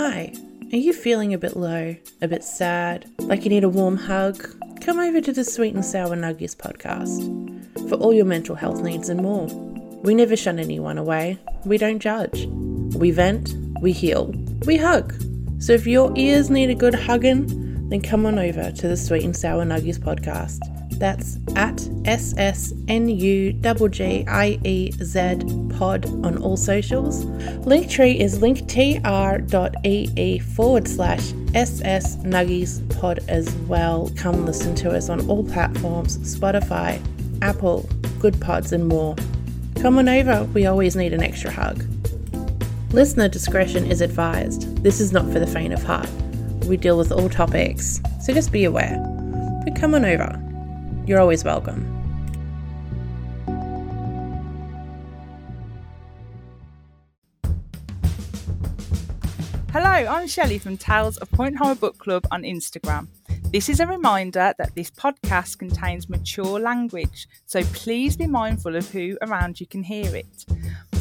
Hi, are you feeling a bit low, a bit sad, like you need a warm hug? Come over to the Sweet and Sour Nuggies podcast for all your mental health needs and more. We never shun anyone away, we don't judge. We vent, we heal, we hug. So if your ears need a good hugging, then come on over to the Sweet and Sour Nuggies podcast. That's at S S N U G I E Z pod on all socials. Linktree is linktr.ee forward slash SS Nuggies pod as well. Come listen to us on all platforms Spotify, Apple, Good Pods, and more. Come on over, we always need an extra hug. Listener discretion is advised. This is not for the faint of heart. We deal with all topics, so just be aware. But come on over. You're always welcome. Hello, I'm Chelley from Tales of Point Horror Book Club on Instagram. This is a reminder that this podcast contains mature language, so please be mindful of who around you can hear it.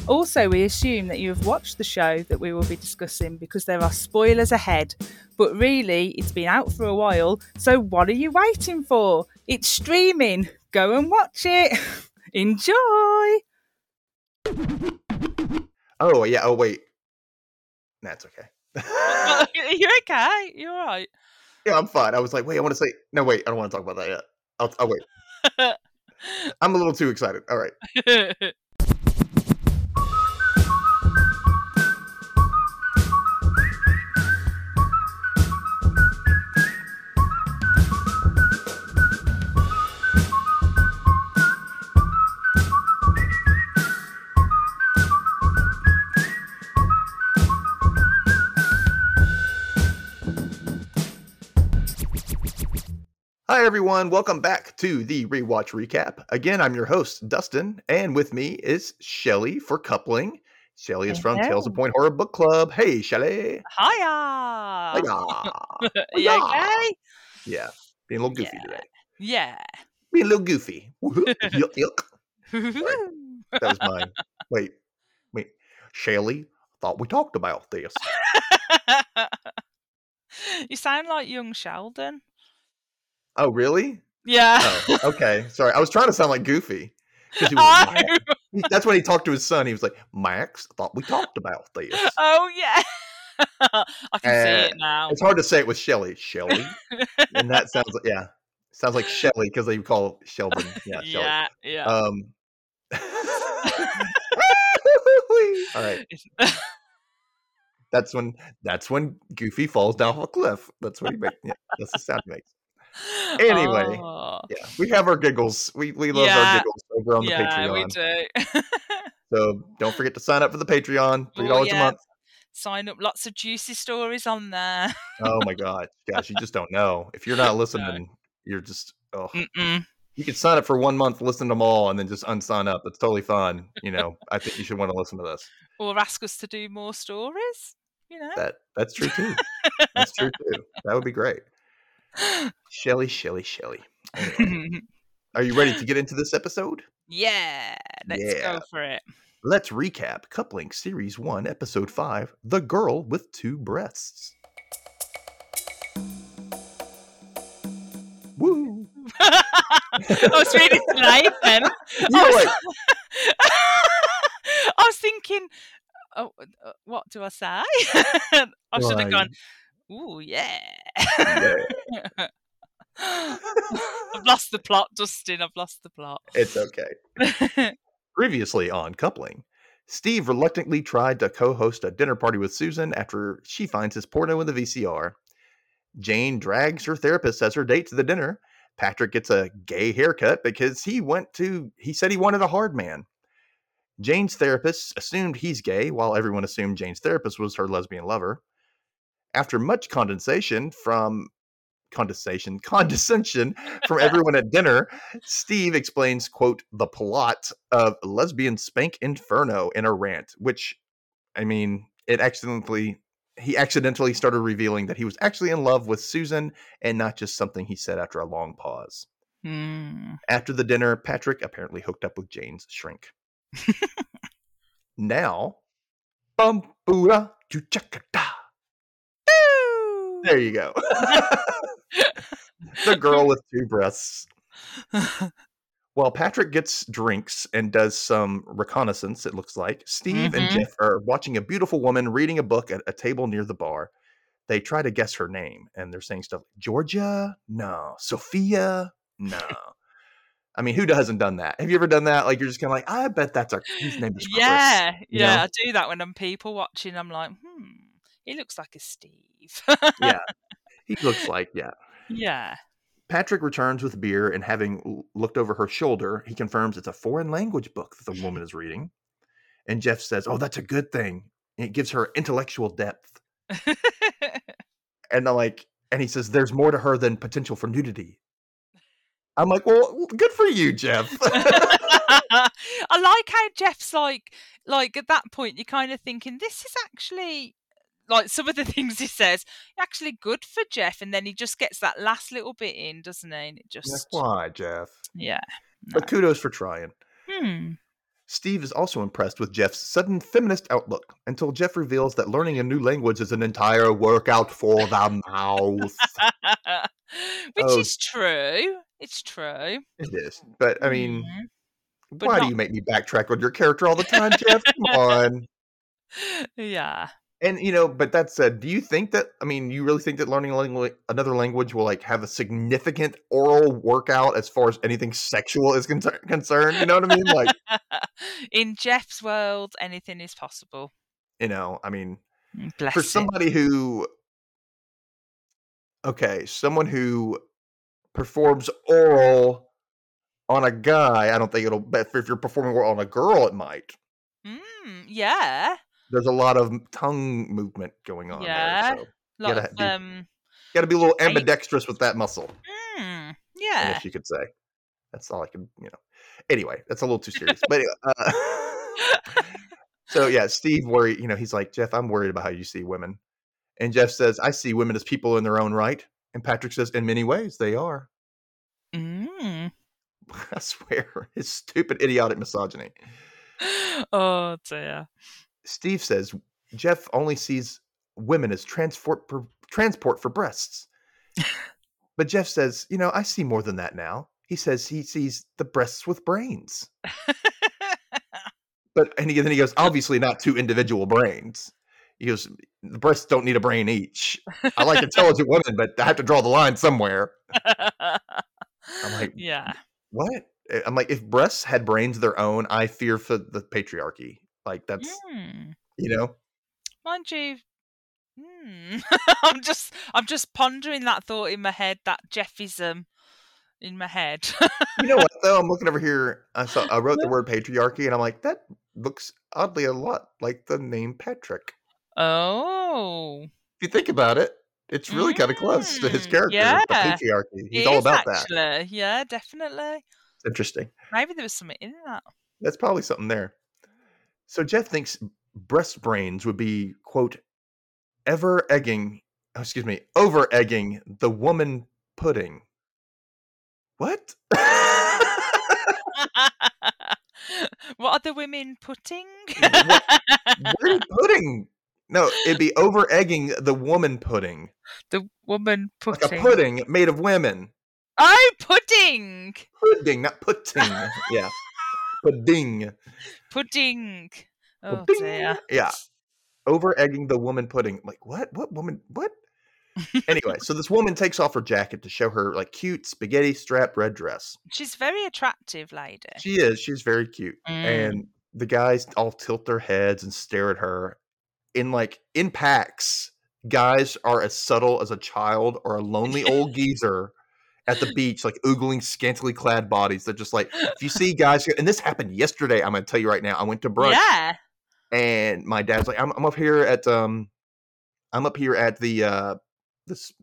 Also, we assume that you have watched the show that we will be discussing because there are spoilers ahead. But really, it's been out for a while, so what are you waiting for? It's streaming. Go and watch it. Enjoy. Oh yeah. Oh wait. That's okay. You're okay. You're all right. Yeah, I'm fine. I was like, wait, I want to say no. Wait, I don't want to talk about that yet. I'll, I'll wait. I'm a little too excited. All right. Everyone. Welcome back to the Rewatch Recap. Again, I'm your host, Dustin, and with me is Chelley for coupling. Chelley is from Tales of Point Horror Book Club. Hey, Chelley. Hiya. Hiya. Hiya. okay? Yeah, being a little goofy Yeah. today. Yeah. Being a little goofy. yuck, yuck. That was mine. Wait, wait. Chelley, thought we talked about this. you sound like young Sheldon. Oh, really? Yeah. Oh, okay. Sorry. I was trying to sound like Goofy. was oh, That's when he talked to his son. He was like, Max, thought we talked about this. oh, yeah. I can see Uh, it now. It's hard to say it with Shelly. Shelly? And that sounds like, yeah. Sounds like Shelly because they call Sheldon. Yeah, Shelly. yeah, yeah. Um, all right. That's when that's when Goofy falls down off a cliff. That's what he makes. Yeah, that's the sound he makes. Anyway, Oh, Yeah, we have our giggles. We we love Yeah. our giggles over on the yeah, Patreon. we do. So don't forget to sign up for the Patreon. Three Oh, dollars yeah. a month. Sign up. Lots of juicy stories on there. Oh my god, gosh, you just don't know. If you're not listening, you're just oh. Mm-mm. You can sign up for one month, listen to them all, and then just unsign up. That's totally fine. You know, I think you should want to listen to this. Or ask us to do more stories. You know. That that's true too. That's true too. That would be great. Chelley, Chelley, Chelley. Anyway, are you ready to get into this episode? yeah. Let's Yeah. go for it. Let's recap Coupling Series 1, Episode 5 The Girl with Two Breasts. Woo! I was reading tonight then. You I was, like, I was thinking, oh, uh, what do I say? I should have gone, ooh, yeah. yeah, I've lost the plot, Dustin. I've lost the plot. it's okay. Previously on Coupling, Steve reluctantly tried to co host a dinner party with Susan after she finds his porno in the VCR. Jane drags her therapist as her date to the dinner. Patrick gets a gay haircut because he went to, he said he wanted a hard man. Jane's therapist assumed he's gay, while everyone assumed Jane's therapist was her lesbian lover. After much condensation from condensation condescension from everyone at dinner, Steve explains, quote, the plot of Lesbian Spank Inferno in a rant, which I mean, it accidentally he accidentally started revealing that he was actually in love with Susan and not just something he said after a long pause. Hmm. After the dinner, Patrick apparently hooked up with Jane's shrink. now, bum booda chakata. There you go. the girl with two breasts. While Patrick gets drinks and does some reconnaissance, it looks like, Steve and Mhm. Jeff are watching a beautiful woman reading a book at a table near the bar. They try to guess her name and they're saying stuff like Georgia? No. Sophia? No. I mean, who hasn't done that? Have you ever done that? Like, you're just kind of like, I bet that's our, his name is Chris. yeah, yeah, know? I do that when I'm people watching. I'm like, hmm, he looks like a Steve. Yeah. He looks like, yeah. yeah. Patrick returns with beer and having looked over her shoulder, he confirms it's a foreign language book that the woman is reading. And Jeff says, Oh, that's a good thing. It gives her intellectual depth. And I'm like, and he says, There's more to her than potential for nudity. I'm like, Well, good for you, Jeff. I like how Jeff's like, like at that point, you're kind of thinking this is actually like some of the things he says actually good for Jeff, and then he just gets that last little bit in, doesn't he? And it just, Why, Jeff? yeah. But kudos for trying. Hmm. Steve is also impressed with Jeff's sudden feminist outlook until Jeff reveals that learning a new language is an entire workout for the mouth. Which Oh. is true. It's true. It is. But I mean, Mhm. but why do you make me backtrack on your character all the time, Jeff? Come on. yeah. And you know, but that said, do you think that I mean, you really think that learning langu- another language will like have a significant oral workout as far as anything sexual is con- concerned? You know what I mean? Like, In Jeff's world, anything is possible. you know, I mean, Mm, Bless for somebody who okay, someone who performs oral on a guy, I don't think it'll but if you're performing oral on a girl, it might. Mm, yeah. There's a lot of tongue movement going on Yeah. there. So Lot gotta of, be- um, gotta be a little ambidextrous with that muscle. mm, I yeah. guess you could say. That's all I can, you know. Anyway, that's a little too serious. but anyway, uh, so yeah, Steve worry, you know, he's like, Jeff, I'm worried about how you see women. And Jeff says, I see women as people in their own right. And Patrick says, in many ways, they are. Mm. I swear, it's stupid, idiotic misogyny. Oh dear. Steve says, Jeff only sees women as transport for, transport for breasts. but Jeff says, you know, I see more than that now. He says he sees the breasts with brains. But and he, then he goes, obviously not two individual brains. He goes, the breasts don't need a brain each. I like intelligent women, but I have to draw the line somewhere. I'm like, yeah. what? Eh, I'm like, if breasts had brains of their own, I fear for the patriarchy. Like that's Mm. you know, Mind you, hmm. I'm just I'm just pondering that thought in my head, that Jeffism in my head. you know what though? I'm looking over here. I saw I wrote the word patriarchy, and I'm like, that looks oddly a lot like the name Patrick. oh. If you think about it, it's really kind of close to his Mm, character. yeah. The patriarchy. He's It all about that. Yeah, definitely. It's interesting. Maybe there was something in that. That's probably something there. So Jeff thinks breast brains would be quote ever egging, oh, excuse me, over egging the woman pudding. What? what are the women putting? What- pudding? No, it'd be over egging the woman pudding, the woman like putting. a pudding made of women. Oh, pudding. Pudding, not pudding. yeah, pudding. Pudding. Oh Pudding. dear. Yeah, over egging the woman pudding. Like what? What woman? What? anyway, so this woman takes off her jacket to show her like cute spaghetti strap red dress. She's very attractive, lady. She is. She's very cute. Mm. And the guys all tilt their heads and stare at her. In like in packs, guys are as subtle as a child or a lonely old geezer at the beach, like oogling scantily clad bodies. They're just like, if you see guys, and this happened yesterday. I'm gonna tell you right now. I went to brunch Yeah. and my dad's like, I'm, I'm up here at um, I'm up here at the uh, this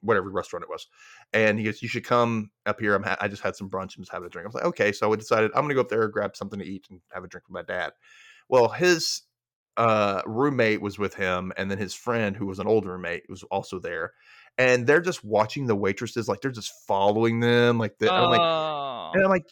whatever restaurant it was, and he goes, you should come up here. I'm ha- I just had some brunch and just having a drink. I was like, okay, so we decided I'm gonna go up there, grab something to eat, and have a drink with my dad. Well, his uh roommate was with him, and then his friend, who was an older roommate, was also there. And they're just watching the waitresses, like they're just following them, like the, I'm like, oh. and I'm like,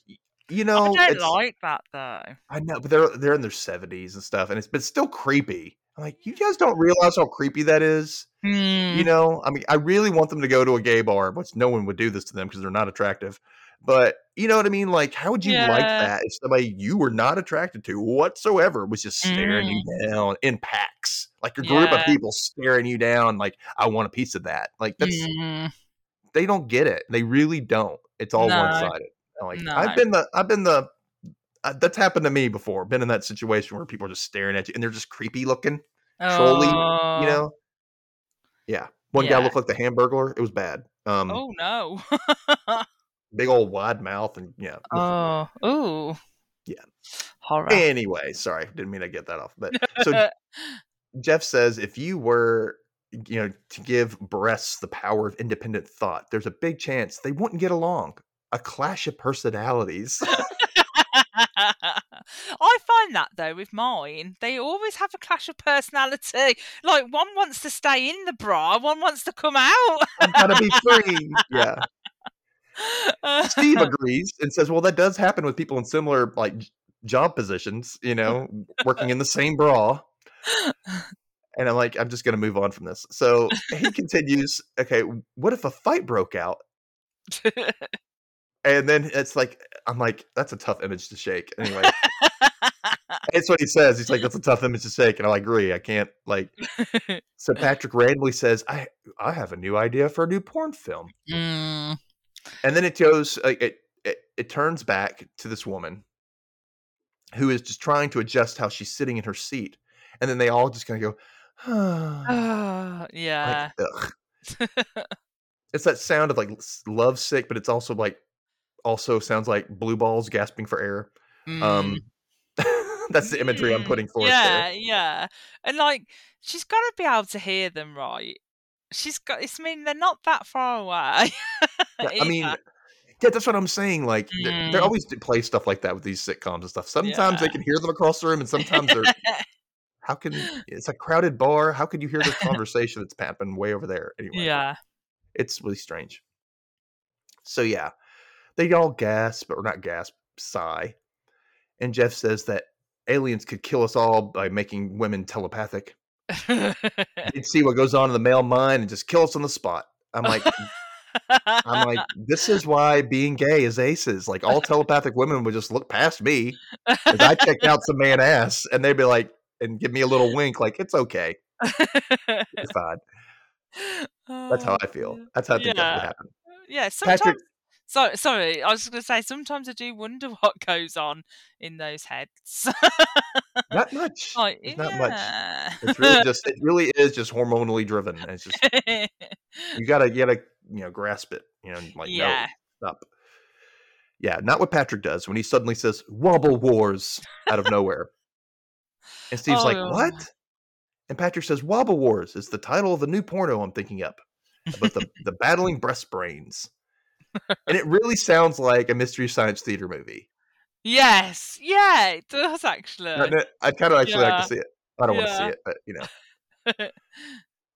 you know, I don't like that though. I know, but they're they're in their seventies and stuff, and it's but still creepy. I'm like, you guys don't realize how creepy that is. Hmm. You know, I mean, I really want them to go to a gay bar, which no one would do this to them because they're not attractive. But you know what I mean? Like, how would you like that if somebody you were not attracted to whatsoever was just staring you down in packs, like a group of Mm. People staring you down? Like, I want a piece of that. Like, that's Mm. they don't get it. They really don't. It's all No. one sided. Like, No. I've been the, I've been the. Uh, that's happened to me before. Been in that situation where people are just staring at you and they're just creepy looking trolly, Oh. you know? Yeah. One guy looked like the Hamburglar. It was bad. Um, Oh no. big old wide mouth and yeah. oh. Ooh. Yeah. Horror. Anyway, sorry, didn't mean to get that off. But so Jeff says if you were, you know, to give breasts the power of independent thought, there's a big chance they wouldn't get along. A clash of personalities. I find that though with mine, they always have a clash of personality. Like one wants to stay in the bra, one wants to come out. I'm gonna be free. Yeah. Steve agrees and says, "Well, that does happen with people in similar like job positions. You know, working in the same bra." And I'm like, I'm just going to move on from this. So he continues, okay, what if a fight broke out? And then it's like, I'm like, that's a tough image to shake. Anyway, it's what he says. He's like, that's a tough image to shake. And I agree. I can't, like, so Patrick randomly says, I, I have a new idea for a new porn film. Mm. And then it goes, it, it, it turns back to this woman who is just trying to adjust how she's sitting in her seat. And then they all just kind of go, Ah, yeah. like, ugh. it's that sound of like love sick, but it's also like also sounds like blue balls gasping for air. Um, that's the imagery I'm Mm, putting forth Yeah, there. yeah. And like she's got to be able to hear them right. She's got it's I mean they're not that far away. Yeah, I mean, yeah, that's what I'm saying. Like th- they Mm. always play stuff like that with these sitcoms and stuff. Sometimes they can hear them across the room, and sometimes they're how can it's a crowded bar? How could you hear this conversation that's happening way over there? Anyway, yeah. it's really strange. So yeah, they all gasp but or not gasp, sigh, and Jeff says that aliens could kill us all by making women telepathic. They'd see what goes on in the male mind and just kill us on the spot. I'm like, I'm like, this is why being gay is aces. Like all telepathic women would just look past me as I checked out some man ass, and they'd be like, and give me a little wink, like it's okay, it's fine. That's how oh, I feel. That's how I think that Yeah. would happen. Yeah, sometimes. Patrick, So, sorry, I was going to say sometimes I do wonder what goes on in those heads. not much. like, There's not much. yeah. It's really just it really is just hormonally driven. It's just you gotta you gotta you know grasp it. You know, like Yeah. no, stop. Yeah, not what Patrick does when he suddenly says "Wobble Wars" out of nowhere, and Steve's like, Oh. "What?" And Patrick says, "Wobble Wars" is the title of the new porno I'm thinking up, but the the battling breast brains, and it really sounds like a mystery science theater movie. yes, yeah, it does actually. I, I kind of actually like to see it. I don't want to see it, but you know.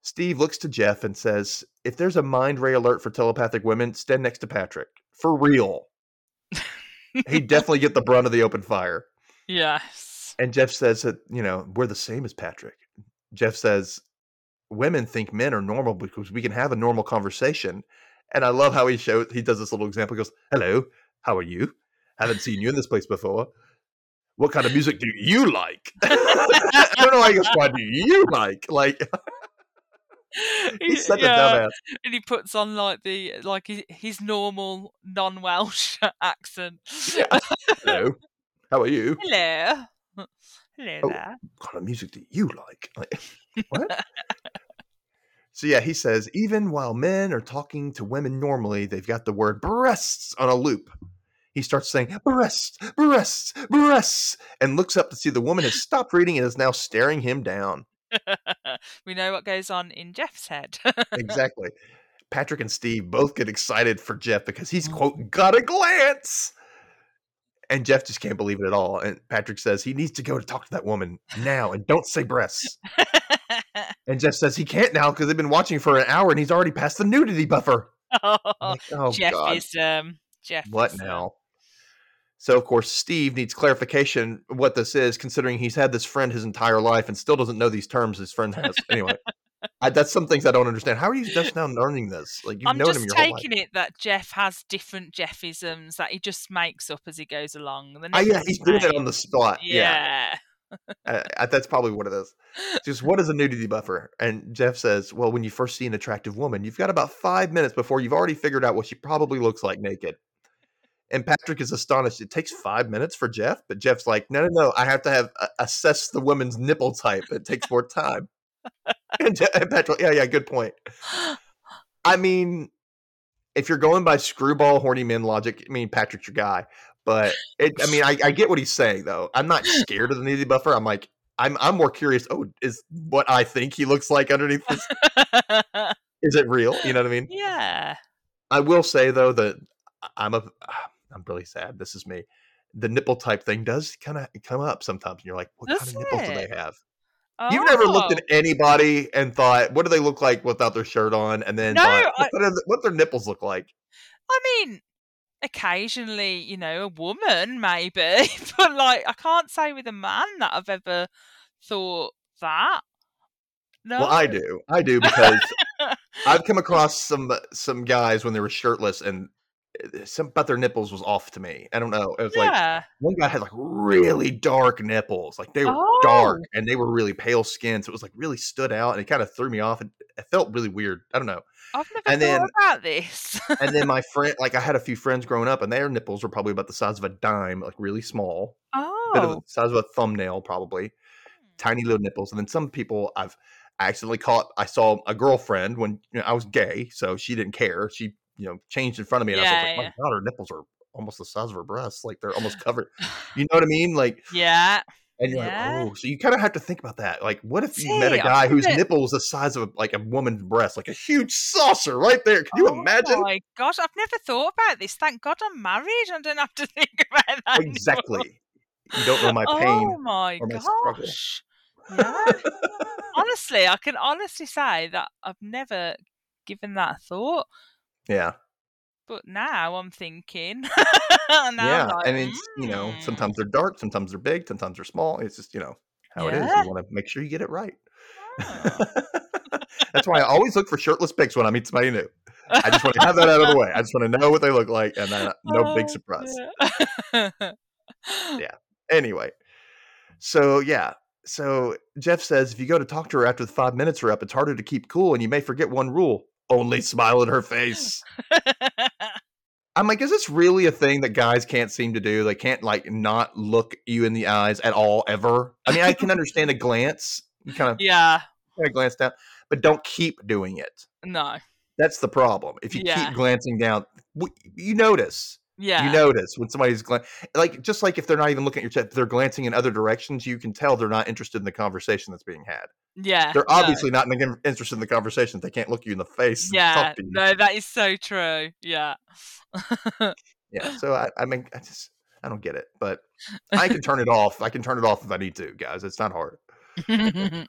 Steve looks to Jeff and says, If there's a mind ray alert for telepathic women, stand next to Patrick. For real. He'd definitely get the brunt of the open fire. yes. And Jeff says that, you know, we're the same as Patrick. Jeff says, Women think men are normal because we can have a normal conversation. And I love how he shows, he does this little example. He goes, Hello, how are you? Haven't seen you in this place before. What kind of music do you like? I don't know why he goes, What do you like? Like, he's such yeah, a dumbass. and he puts on like the like his, his normal non-Welsh accent. Hello, how are you? Hello, hello Oh. there. What kind of music do you like? Like, what? So yeah, he says even while men are talking to women normally, they've got the word breasts on a loop. He starts saying breasts, breasts, breasts, and looks up to see the woman has stopped reading and is now staring him down. we know what goes on in Jeff's head. Exactly. Patrick and Steve both get excited for Jeff because he's Mm. quote got a glance. And Jeff just can't believe it at all. And Patrick says he needs to go to talk to that woman now and don't say breasts. And Jeff says he can't now because they've been watching for an hour and he's already past the nudity buffer. Oh, like, oh Jeff God, is um Jeff. what is, uh, now? So of course Steve needs clarification what this is, considering he's had this friend his entire life and still doesn't know these terms his friend has. Anyway, I, that's some things I don't understand. How are you just now learning this? Like you've I'm known him your whole life. taking it that Jeff has different Jeffisms that he just makes up as he goes along. They're Ah, yeah, he's doing it on the spot. Yeah, Yeah. Uh, that's probably what it is. Just what is a nudity buffer? And Jeff says, well, when you first see an attractive woman, you've got about five minutes before you've already figured out what she probably looks like naked. And Patrick is astonished. It takes five minutes for Jeff, but Jeff's like, no, no, no. I have to have uh, assess the woman's nipple type. It takes more time. and, Je- and Patrick, yeah, yeah, good point. I mean, if you're going by screwball horny men logic, I mean Patrick's your guy. But it, I mean, I, I get what he's saying though. I'm not scared of the nudity buffer. I'm like, I'm I'm more curious. Oh, is what I think he looks like underneath this? Is it real? You know what I mean? yeah. I will say though that I'm a I'm really sad. This is me. The nipple type thing does kind of come up sometimes, and you're like, what kind Does of nipples do they have? You've never looked Oh. at anybody and thought, what do they look like without their shirt on? And then No, thought, I- what, the- what their nipples look like? I mean, occasionally, you know, a woman maybe, but like, I can't say with a man that I've ever thought that. No. Well, I do. I do because I've come across some some guys when they were shirtless and uh, Eh, some about their nipples was off to me. I don't know. It was like one guy had like really dark nipples, like they were Oh. dark and they were really pale skin, so it was like really stood out and it kind of threw me off. And it felt really weird. I don't know. I've never and then- about this. And then my friend, like I had a few friends growing up, and their nipples were probably about the size of a dime, like really small, bit of oh. the size of a thumbnail, probably hmm. tiny little nipples. And then some people I've accidentally caught. I saw a girlfriend when you know, I was gay, so she didn't care. She you know changed in front of me, and I was like, yeah. my god, her nipples are almost the size of her breasts, like they're almost covered. You know what I mean? Like, yeah. and you're Yeah. like, oh, so you kind of have to think about that. Like, what if you met a guy whose nipple was the size of a, like a woman's breast, like a huge saucer right there? Can you oh imagine? my gosh, I've never thought about this. Thank God I'm married. I don't have to think about that. anymore. Exactly. You don't know my pain. Oh my my gosh. Yeah. honestly, I can honestly say that I've never given that a thought. Yeah. But now I'm thinking. now yeah, like, and it's you know "Hmm." sometimes they're dark, sometimes they're big, sometimes they're small. It's just you know how it is. You want to make sure you get it right. Oh. That's why I always look for shirtless pics when I meet somebody new. I just want to have that out of the way. I just want to know what they look like, and then no big Oh, surprise. dear. Yeah. Anyway, so yeah, so Jeff says if you go to talk to her after the five minutes are up, it's harder to keep cool, and you may forget one rule: only smile in her face. I'm like, is this really a thing that guys can't seem to do? They can't like not look you in the eyes at all ever. I mean, I can understand a glance. You kind of yeah. kind of glance down, but don't keep doing it. No. That's the problem. If you Yeah. keep glancing down, you notice. Yeah. You notice when somebody's glan- like just like if they're not even looking at your chat, they're glancing in other directions, you can tell they're not interested in the conversation that's being had. Yeah. They're no. obviously not in- interested in the conversation. They can't look you in the face. Yeah. talk to you. No, that is so true. Yeah. Yeah. So I, I mean, I just I don't get it, but I can turn it off. I can turn it off if I need to, guys. It's not hard.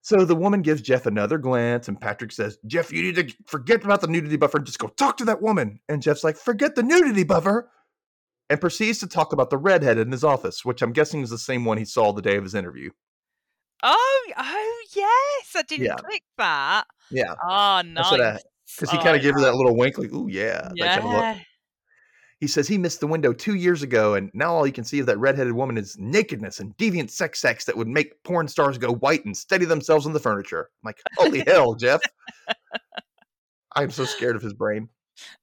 So the woman gives Jeff another glance, and Patrick says, Jeff, you need to forget about the nudity buffer and just go talk to that woman. And Jeff's like, forget the nudity buffer. And proceeds to talk about the redhead in his office, which I'm guessing is the same one he saw the day of his interview. Oh, oh yes. I didn't Yeah. click that. Yeah. Oh, That's what I- uh, nice. Because he Oh, kind of gave her oh. that little wink, like, ooh, yeah. That kind of look. Yeah. He says he missed the window two years ago, and now all you can see of that redheaded woman is nakedness and deviant sex acts that would make porn stars go white and steady themselves on the furniture. I'm like, holy hell, Jeff. I'm so scared of his brain.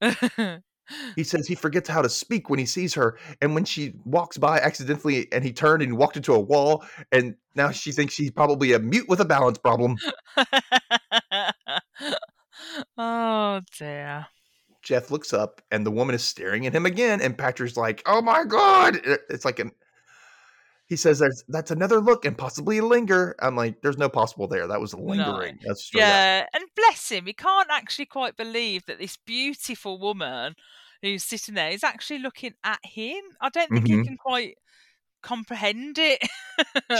He says he forgets how to speak when he sees her, and when she walks by accidentally, and he turned and walked into a wall, and now she thinks she's probably a mute with a balance problem. oh dear. Jeff looks up, and the woman is staring at him again, and Patrick's like, "Oh my god!" It's like an. He says, "There's that's another look and possibly a linger." I'm like, "There's no possible there. That was lingering." That's straight up. Yeah, and bless him, he can't actually quite believe that this beautiful woman who's sitting there is actually looking at him. I don't think Mhm. he can quite comprehend it.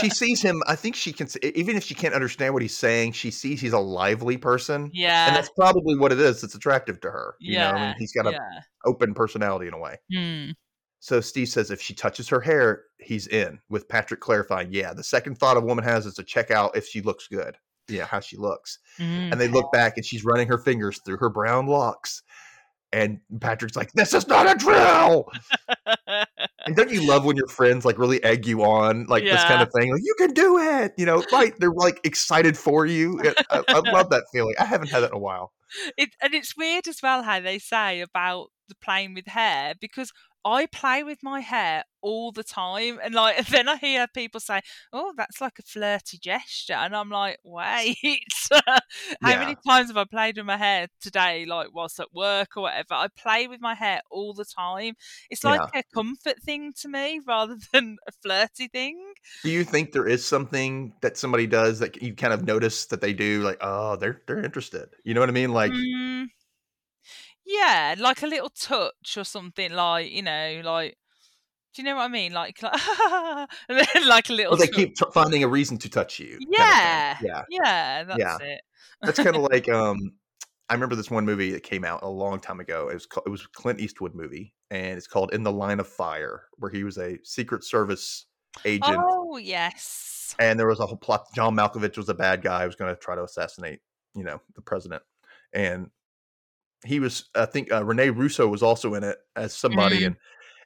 She sees him. I think she can, even if she can't understand what he's saying, she sees he's a lively person, yeah. and that's probably what it is that's attractive to her. You know, I mean, Yeah, he's got an yeah. open personality in a way. Hmm. So Steve says if she touches her hair, he's in. With Patrick clarifying, yeah, the second thought a woman has is to check out if she looks good. Yeah, how she looks. Mm. And they look back and she's running her fingers through her brown locks. And Patrick's like, "This is not a drill." and don't you love when your friends like really egg you on, like this kind of thing? Like you can do it, you know? Like they're like excited for you. It- I, I love that feeling. I haven't had that in a while. it, and it's weird as well how they say about the playing with hair because I play with my hair all the time, and like then I hear people say, "Oh, that's like a flirty gesture," and I'm like, "Wait, how many times have I played with my hair today? Like whilst at work or whatever, I play with my hair all the time. It's like a comfort thing to me rather than a flirty thing." Do you think there is something that somebody does that you kind of notice that they do, like, oh, they're they're interested? You know what I mean? Like, Mm, yeah, like a little touch or something, like you know, like do you know what I mean? Like, like and then like a little. well, they keep t- finding a reason to touch you. kind of. Yeah, yeah. yeah, that's Yeah. it. That's kind of like um, I remember this one movie that came out a long time ago. It was called, it was a Clint Eastwood movie, and it's called In the Line of Fire, where he was a Secret Service agent, Oh yes. and there was a whole plot. John Malkovich was a bad guy who was going to try to assassinate, you know, the president, and he was. I think uh, Rene Russo was also in it as somebody, Mm. and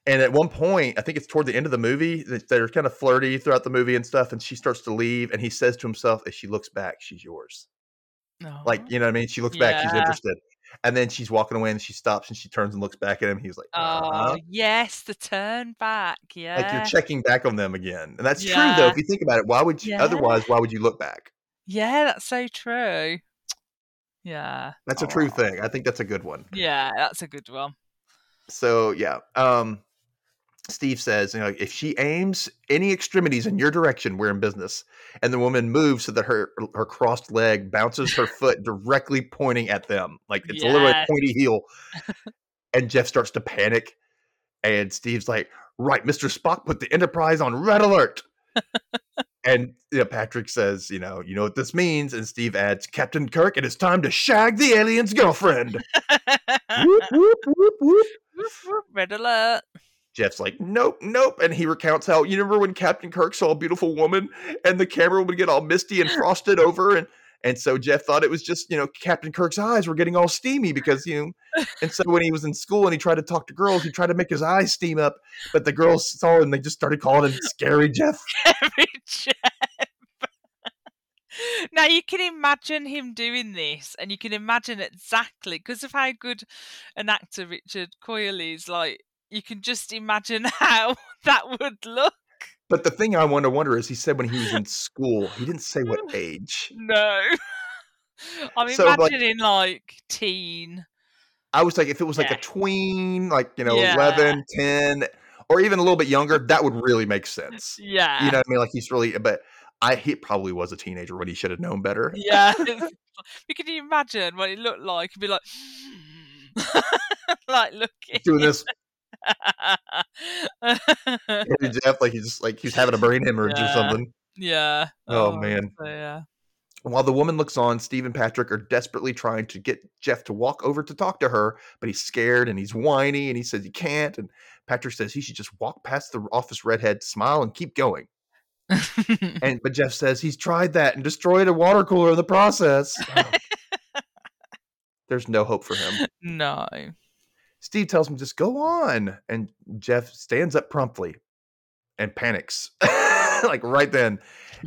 and at one point, I think it's toward the end of the movie that they're kind of flirty throughout the movie and stuff, and she starts to leave, and he says to himself, "If she looks back, she's yours." Like, Oh. you know what I mean? She looks back, she's interested. And then she's walking away and she stops and she turns and looks back at him. He's like, Oh uh yes, the turn back. Yeah. like you're checking back on them again. And that's true though. If you think about it, why would you Yeah. otherwise why would you look back? yeah, that's so true. Yeah. That's a true Aw. thing. I think that's a good one. Yeah, that's a good one. So yeah. Um Steve says, you know, if she aims any extremities in your direction, we're in business. And the woman moves so that her her crossed leg bounces her foot directly pointing at them. Like it's literally a Yes. pointy heel. and Jeff starts to panic. And Steve's like, right, Mr. Spock put the Enterprise on red alert. and you know, Patrick says, you know, you know what this means. And Steve adds, Captain Kirk, it is time to shag the alien's girlfriend. whoop, whoop, whoop, whoop. Red alert. Jeff's like, nope, nope. And he recounts how you remember when Captain Kirk saw a beautiful woman and the camera would get all misty and frosted over and and so Jeff thought it was just, you know, Captain Kirk's eyes were getting all steamy because, you know, and so when he was in school and he tried to talk to girls, he tried to make his eyes steam up, but the girls saw it and they just started calling him scary Jeff. Scary Jeff. now you can imagine him doing this, and you can imagine exactly because of how good an actor Richard Coyle is. Like you can just imagine how that would look. But the thing I want to wonder is he said when he was in school, he didn't say what age. No, I'm So, like- imagining like teen. I was like, if it was like Yeah. a tween, like, you know, Yeah. 11, 10, or even a little bit younger, that would really make sense. Yeah, You know what I mean? Like he's really, but I he probably was a teenager when he should have known better. yeah. but can you imagine what it looked like? It'd be like, like looking. Doing this, Jeff, like he's like he's having a brain hemorrhage or something. yeah. Oh, oh, man. so, yeah. While the woman looks on, Steve and Patrick are desperately trying to get Jeff to walk over to talk to her, but he's scared and he's whiny and he says he can't. And Patrick says he should just walk past the office redhead, smile, and keep going. And but Jeff says he's tried that and destroyed a water cooler in the process. Oh. There's no hope for him. no. Steve tells him just go on, and Jeff stands up promptly and panics, like right then.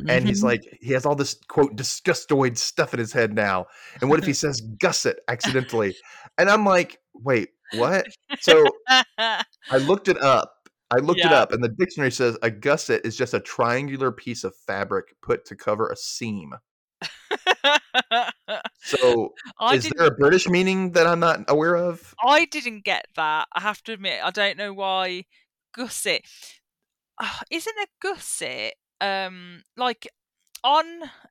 And he's Mhm. like, he has all this quote disgustoid stuff in his head now. And what if he says gusset accidentally? And I'm like, wait, what? So I looked it up. I looked it up, and the dictionary says a gusset is just a triangular piece of fabric put to cover a seam. So I is there a British meaning that I'm not aware of? I didn't get that. I have to admit, I don't know why gusset. Ah, isn't a gusset um like on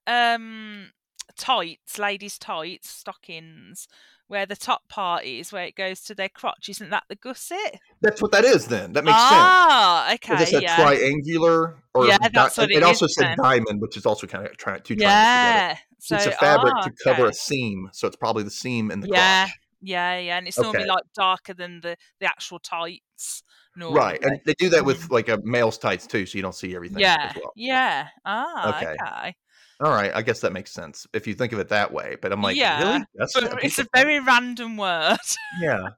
um tights, ladies' tights, stockings, where the top part is where it goes to their crotch? Isn't that the gusset? That's what that is. Then that makes sense. ah, Is okay, this a yeah, triangular or Yeah, di- that's what it, it also is said then. diamond, which is also kind of tri- two triangles together. yeah. So it's a fabric ah, to cover okay. a seam, so it's probably the seam in the Yeah, crotch. Yeah, yeah, and it's normally Okay. like darker than the the actual tights. Normally. Right, and they do that with like a male's tights too, so you don't see everything yeah, as well. yeah. Ah, Okay. okay. All right, I guess that makes sense if you think of it that way. But I'm like, Yeah, really? That's But a it's a very random word. yeah,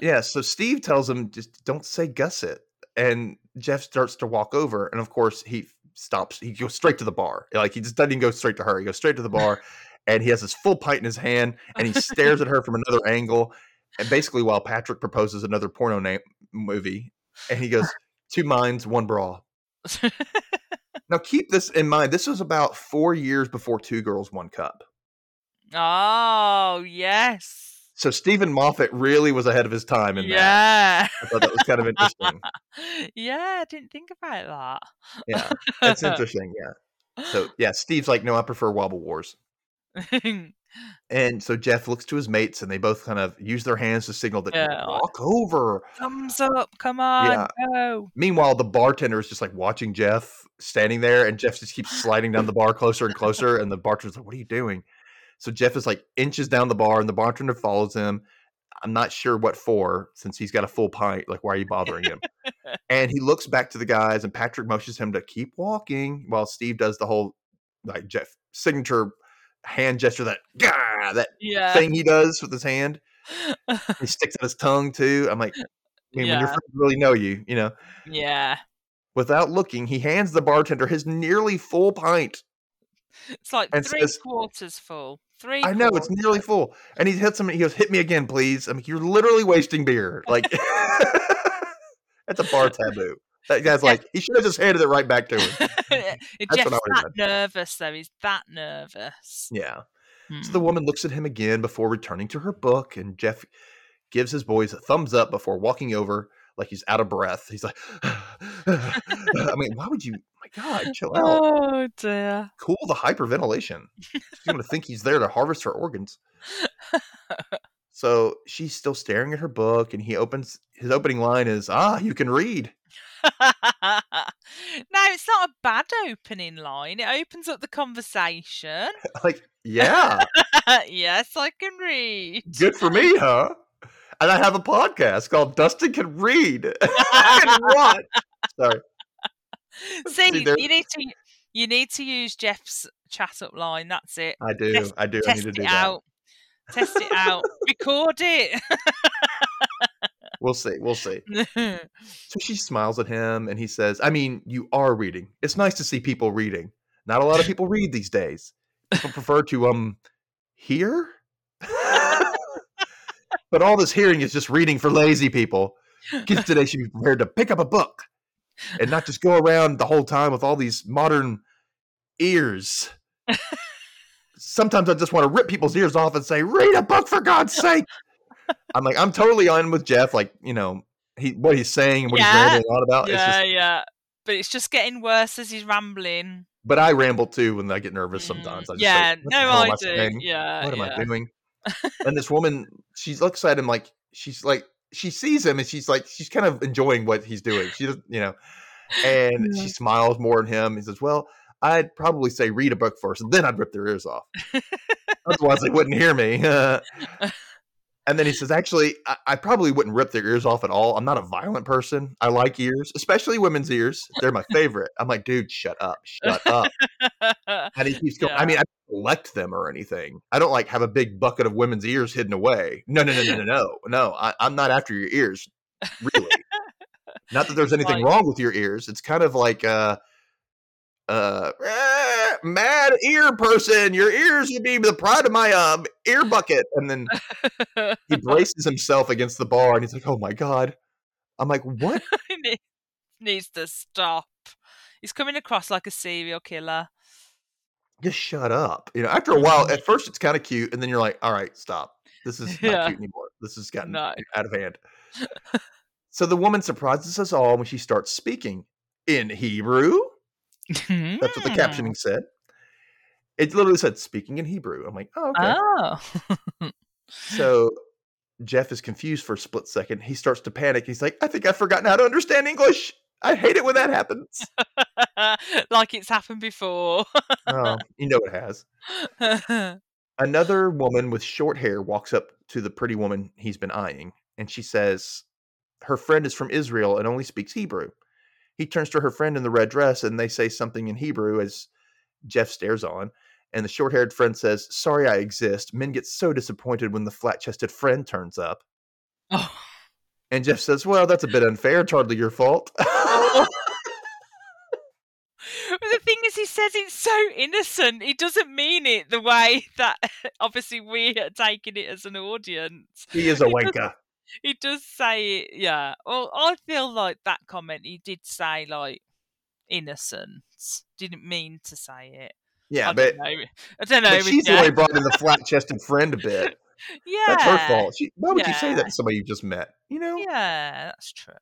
yeah. So Steve tells him just don't say gusset, and Jeff starts to walk over, and of course he stops. He goes straight to the bar. Like he just doesn't even go straight to her. He goes straight to the bar, and he has his full pint in his hand, and he stares at her from another angle. And basically, while Patrick proposes another porno name movie, and he goes, two minds, one bra. Now keep this in mind. This was about four years before Two Girls, One Cup. oh yes. So Steven Moffat really was ahead of his time in that. Yeah. I thought that was kind of interesting. yeah, I didn't think about that. Yeah, that's interesting. Yeah. So yeah, Steve's like, no, I prefer Wobble Wars. And so Jeff looks to his mates, and they both kind of use their hands to signal that Yeah. walk over. Thumbs up, come on, Yeah. go. Meanwhile, the bartender is just like watching Jeff standing there, and Jeff just keeps sliding down the bar closer and closer. And the bartender's like, "What are you doing?" So Jeff is like inches down the bar, and the bartender follows him. I'm not sure what for, since he's got a full pint. Like, why are you bothering him? and he looks back to the guys, and Patrick motions him to keep walking, while Steve does the whole like Jeff signature hand gesture that "Gah!" that Yeah. thing he does with his hand. He sticks out his tongue too. I'm like, I mean, when your friends really know you, you know. yeah. Without looking, he hands the bartender his nearly full pint. It's like three says- quarters full. Three I know it's nearly full, and he hits him. and He goes, "Hit me again, please." I'm like, you're literally wasting beer. Like that's a bar taboo. That guy's Yeah. like, he should have just handed it right back to him. Jeff's that nervous though. He's that nervous. Yeah. So Hmm. the woman looks at him again before returning to her book, and Jeff gives his boys a thumbs up before walking over, like he's out of breath. He's like, I mean, why would you? My God, chill out. Oh dear. Cool the hyperventilation. She's going to think he's there to harvest her organs. So she's still staring at her book, and he opens his opening line is, "Ah, you can read." no, it's not a bad opening line. It opens up the conversation. Like, yeah, yes, I can read. good for me, huh? And I have a podcast called Dustin Can Read. and what? Sorry. See, See, you need to you need to use Jeff's chat up line. That's it. I do. Test- I do. I need Test to it that. out. Test it out. Record it. We'll see. We'll see. So she smiles at him and he says, I mean, you are reading. It's nice to see people reading. Not a lot of people read these days. People prefer to um hear. but all this hearing is just reading for lazy people. Kids today should be prepared to pick up a book and not just go around the whole time with all these modern ears. Sometimes I just want to rip people's ears off and say, read a book for God's sake. I'm like, I'm totally on with Jeff. Like, you know, he what he's saying and what Yeah. he's rambling on about. It's yeah, just, yeah. But it's just getting worse as he's rambling. but I ramble too when I get nervous Mm, sometimes. I just yeah, say, no, I do. saying? Yeah, What am yeah. I doing? and this woman, she looks at him like she's like she sees him and she's like she's kind of enjoying what he's doing. She doesn't, you know, and Yeah. she smiles more at him. He says, "Well, I'd probably say read a book first, and then I'd rip their ears off. Otherwise, they wouldn't hear me." and then he says, "Actually, I, I probably wouldn't rip their ears off at all. I'm not a violent person. I like ears, especially women's ears. They're my favorite." I'm like, "Dude, shut up, shut up." And he keeps going. I mean, I don't collect them or anything. I don't like have a big bucket of women's ears hidden away. No, no, no, no, no, no. No, I, I'm not after your ears. Really. not that there's anything Like- wrong with your ears. It's kind of like uh uh eh, mad ear person. Your ears would be the pride of my um ear bucket. And then he braces himself against the bar and he's like, Oh my god. I'm like, what? He needs to stop. He's coming across like a serial killer. just shut up. You know, after a while, at first it's kind of cute, and then you're like, all right, stop. This is not cute anymore. This has gotten No. out of hand. so the woman surprises us all when she starts speaking in Hebrew. That's what the Mm. captioning said. It literally said speaking in Hebrew. I'm like, oh, okay. Oh. So Jeff is confused for a split second. He starts to panic. He's like, I think I've forgotten how to understand English. I hate it when that happens. like it's happened before. oh, you know it has. Another woman with short hair walks up to the pretty woman he's been eyeing, and she says her friend is from Israel and only speaks Hebrew. He turns to her friend in the red dress, and they say something in Hebrew as Jeff stares on. And the short haired friend says, Sorry I exist. Men get so disappointed when the flat chested friend turns up. Oh. And Jeff says, Well, that's a bit unfair. It's hardly your fault. Oh. But the thing is, he says it's so innocent. He doesn't mean it the way that obviously we are taking it as an audience. he is a wanker. He does say it, yeah. Well, I feel like that comment he did say like innocence. Didn't mean to say it. Yeah, I but, don't know. I don't know. she's the one who brought in the flat chested friend a bit. yeah, That's her fault. She, why would you say that to somebody you just met? You know? Yeah, that's true.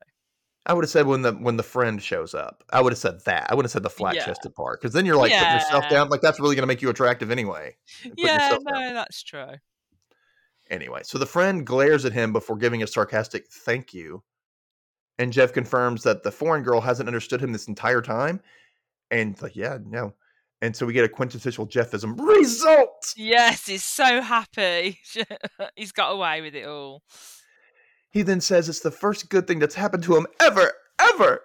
I would have said when the when the friend shows up. I would have said that. I would have said the flat Yeah. chested part because then you're like putting yourself down. Like that's really going to make you attractive anyway. Put Yeah, no, down. that's true. Anyway, so the friend glares at him before giving a sarcastic thank you, and Jeff confirms that the foreign girl hasn't understood him this entire time. And like, yeah, no. And so we get a quintessential Jeffism result. Yes, he's so happy. he's got away with it all. He then says it's the first good thing that's happened to him ever, ever.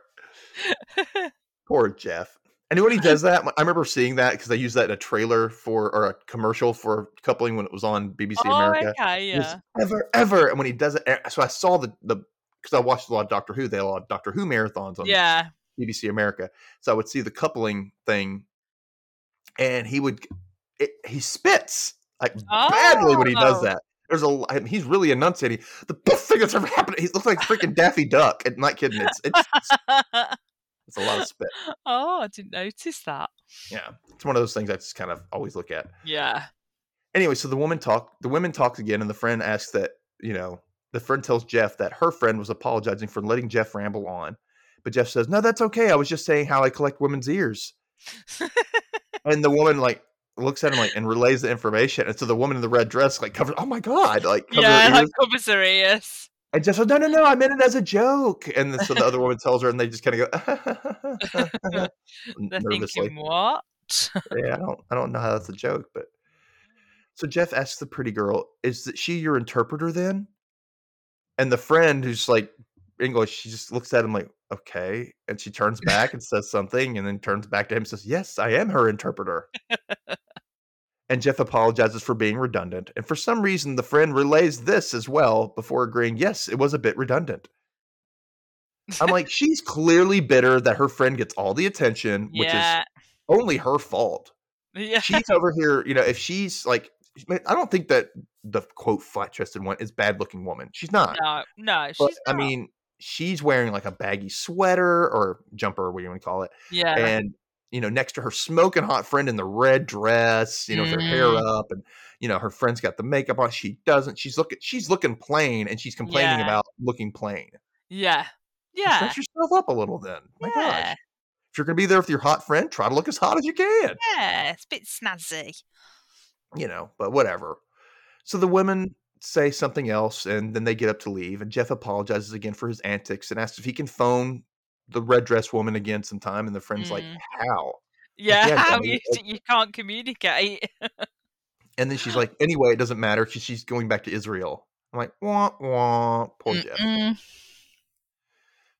Poor Jeff. And when does that, I remember seeing that because I used that in a trailer for or a commercial for coupling when it was on BBC oh, America. okay, yeah. ever, ever. And when he does it, eh, so I saw the the because I watched a lot of Doctor Who. They had a lot of Doctor Who marathons on Yeah. BBC America. So I would see the coupling thing, and he would it, he spits like badly when he does Oh. that. There's a I mean, he's really enunciating the best thing that's ever happened. He looks like freaking Daffy Duck. I'm not kidding. It's it's, it's a lot of spit. oh, I didn't notice that. Yeah, it's one of those things I just kind of always look at. Yeah. Anyway, so the woman talk the women talk again, and the friend asks that you know the friend tells Jeff that her friend was apologizing for letting Jeff ramble on, but Jeff says, "No, that's okay. I was just saying how I collect women's ears." and the woman like looks at him like and relays the information, and so the woman in the red dress like covers. Oh my god! Like covers yeah, her like ears. covers her ears. And Jeff says, "No, no, no! I meant it as a joke." And then, so the other woman tells her, and they just kind of go nervously. thinking, what? yeah, I don't, I don't know how that's a joke, but so Jeff asks the pretty girl, "Is that she your interpreter then?" And the friend who's like English, she just looks at him like, "Okay," and she turns back and says something, and then turns back to him and says, "Yes, I am her interpreter." And Jeff apologizes for being redundant, and for some reason, the friend relays this as well before agreeing, "Yes, it was a bit redundant." I'm like, she's clearly bitter that her friend gets all the attention, which is only her fault Yeah. she's over here, you know, if she's like, I don't think that the quote flat chested one is bad looking woman. She's not. No, no, she's but I mean, she's wearing like a baggy sweater or jumper, what do you want to call it? yeah. And, you know, next to her smoking hot friend in the red dress, you know, with her hair Mm. up and, you know, her friend's got the makeup on. She doesn't. She's looking, she's looking plain and she's complaining Yeah. about looking plain. yeah. Yeah. Dress yourself up a little then. My yeah. gosh. If you're going to be there with your hot friend, try to look as hot as you can. Yeah. It's a bit snazzy. you know, but whatever. So the women say something else and then they get up to leave. And Jeff apologizes again for his antics and asks if he can phone the red dress woman again sometime. And the friend's like, Mm. How? Yeah. yeah, how you, you can't communicate. And then she's like, Anyway, it doesn't matter because she's going back to Israel. I'm like, Wah, wah. Poor Jeff. Mm-mm.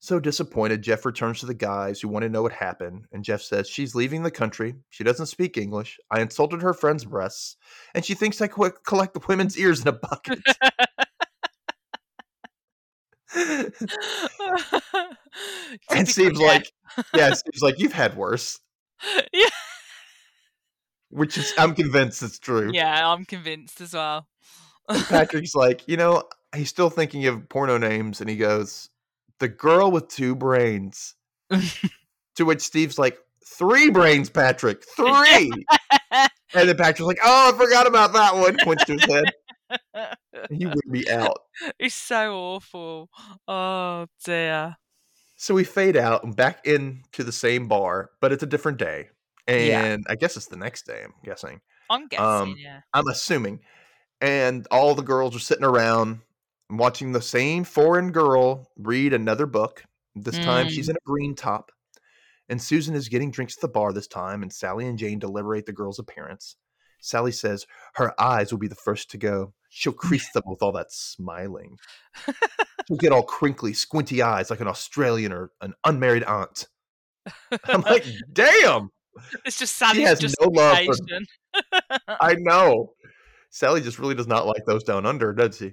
So disappointed, Jeff returns to the guys who want to know what happened. And Jeff says, She's leaving the country. She doesn't speak English. I insulted her friend's breasts. And she thinks I co- collect the women's ears in a bucket. and seems Steve's Jeff. like, yeah, Steve's like, you've had worse, yeah. which is, I'm convinced it's true. yeah, I'm convinced as well. Patrick's like, you know, he's still thinking of porno names, and he goes, the girl with two brains. to which Steve's like, three brains, Patrick, three. and then Patrick's like, oh, I forgot about that one. Points to his head. He would be out. it's so awful. Oh dear. So we fade out and back into the same bar, but it's a different day. And Yeah. I guess it's the next day, I'm guessing. I'm guessing, Um, yeah. I'm assuming. And all the girls are sitting around watching the same foreign girl read another book. This time she's in a green top. And Susan is getting drinks at the bar this time, and Sally and Jane deliberate the girl's appearance. Sally says her eyes will be the first to go. She'll crease them with all that smiling. She'll get all crinkly, squinty eyes like an Australian or an unmarried aunt. I'm like, damn. It's just Sally's has no love for- I know. Sally just really does not like those down under, does she?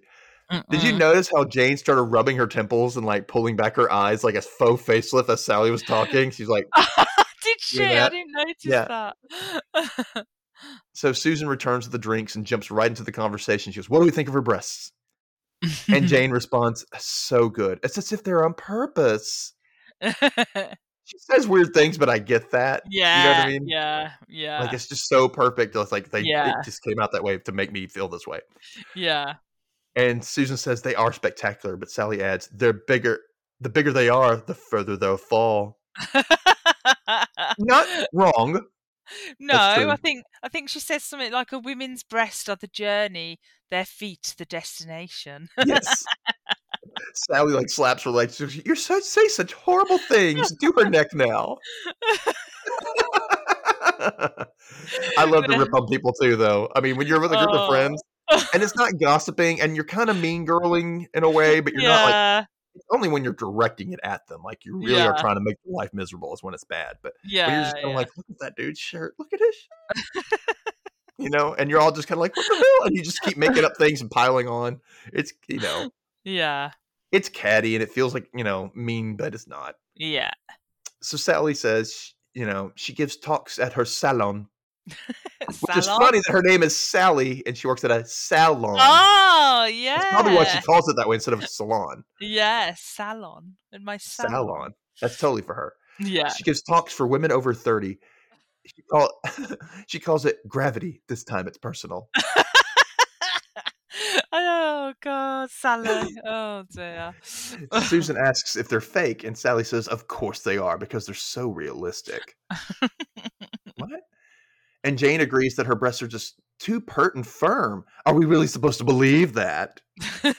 Did you notice how Jane started rubbing her temples and like pulling back her eyes like a faux facelift as Sally was talking? She's like, Did she? I didn't notice Yeah. that. So Susan returns with the drinks and jumps right into the conversation. She goes, What do we think of her breasts? And Jane responds, So good. It's as if they're on purpose. She says weird things, but I get that. yeah, You know what I mean? yeah, yeah, Like it's just so perfect. It's like they Yeah. it just came out that way to make me feel this way. yeah. And Susan says they are spectacular, but Sally adds, they're bigger. The bigger they are, the further they'll fall. Not wrong. no. I think I think she says something like a women's breast are the journey, their feet the destination. Yes. Sally like slaps her like You're such say such horrible things. Do her neck now. I love to rip on people too, though. I mean, when you're with a group of Oh. friends, and it's not gossiping, and you're kind of mean girling in a way, but you're not like yeah, only when you're directing it at them. Like you really are trying to make their life miserable is when it's bad. But when you're yeah, just kind of yeah. like, look at that dude's shirt. Look at his shirt. you know, and you're all just kind of like, what the hell? And you just keep making up things and piling on. It's you know, yeah, it's catty and it feels like you know mean, but it's not. yeah. So Sally says, you know, she gives talks at her salon, which is funny that her name is Sally and she works at a salon. Oh, yeah. That's probably why she calls it that way instead of salon. Yeah, salon. In my salon. Salon. That's totally for her. Yeah. She gives talks for women over 30. She, call, she calls it gravity. This time it's personal. oh god, Sally. Oh dear. Susan asks if they're fake, and Sally says, Of course they are, because they're so realistic. what? And Jane agrees that her breasts are just too pert and firm. Are we really supposed to believe that?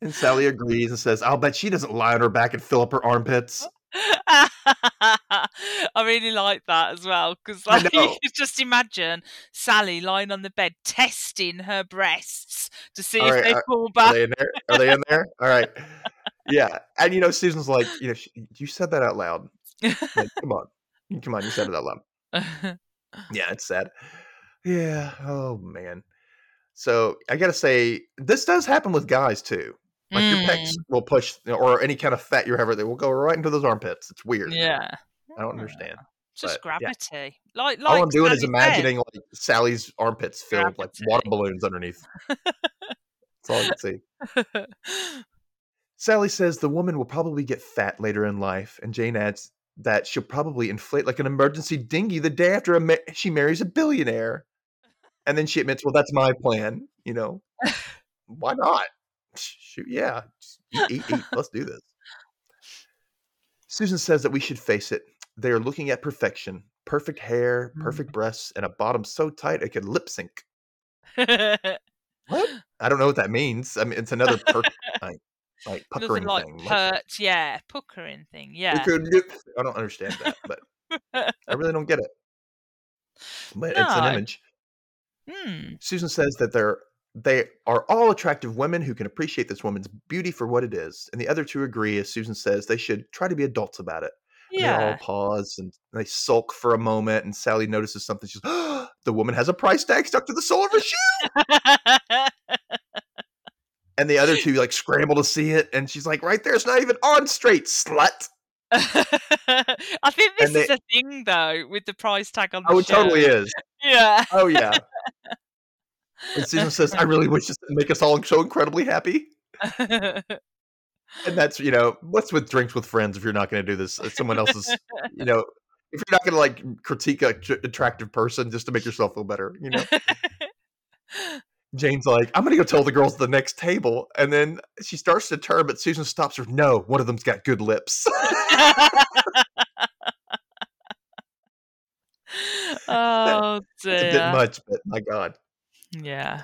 And Sally agrees and says, I'll bet she doesn't lie on her back and fill up her armpits. I really like that as well because like, you could just imagine Sally lying on the bed testing her breasts to see All if right, they are- fall Are back. they in there? Are they in there? All right. Yeah. And, you know, Susan's like, you know, she, you said that out loud. Like, come on. Come on. You said it out loud. Yeah, it's sad. Yeah. Oh, man. So I got to say, this does happen with guys too. Like your pecs Mm, will push, or any kind of fat you have, they will go right into those armpits. It's weird. yeah. I don't understand. Just but, yeah. gravity. Like, like All I'm doing is Sally said. imagining like Sally's armpits filled with like water balloons underneath. That's all I can see. Sally says the woman will probably get fat later in life, and Jane adds that she'll probably inflate like an emergency dinghy the day after a ma- she marries a billionaire. And then she admits, "Well, that's my plan." You know, why not? Shoot, yeah, eat, eat, eat. Let's do this. Susan says that we should face it. They are looking at perfection: perfect hair, mm-hmm. perfect breasts, and a bottom so tight it could lip sync. What? I don't know what that means. I mean, it's another perfect. like, like puckering like thing. Like, yeah, puckering thing, yeah. I don't understand that, but I really don't get it. But it's an image. Hmm. Susan says that they're they are all attractive women who can appreciate this woman's beauty for what it is, and the other two agree. As Susan says, they should try to be adults about it. And They all pause and they sulk for a moment, and Sally notices something. She's, "The woman has a price tag stuck to the sole of her shoe." And the other two like scramble to see it, and she's like, "Right there, it's not even on straight, slut." I think this they- is a thing though with the price tag on the Oh, it totally is. Yeah. Oh yeah. And Susan says, "I really wish this would make us all so incredibly happy." And that's you know, what's with drinks with friends if you're not going to do this? It's someone else's, you know, if you're not going to like critique a tr- attractive person just to make yourself feel better, you know. Jane's like, "I'm going to go tell the girls at the next table," and then she starts to turn, but Susan stops her. No, one of them's got good lips. oh it's a bit much, but my God. Yeah.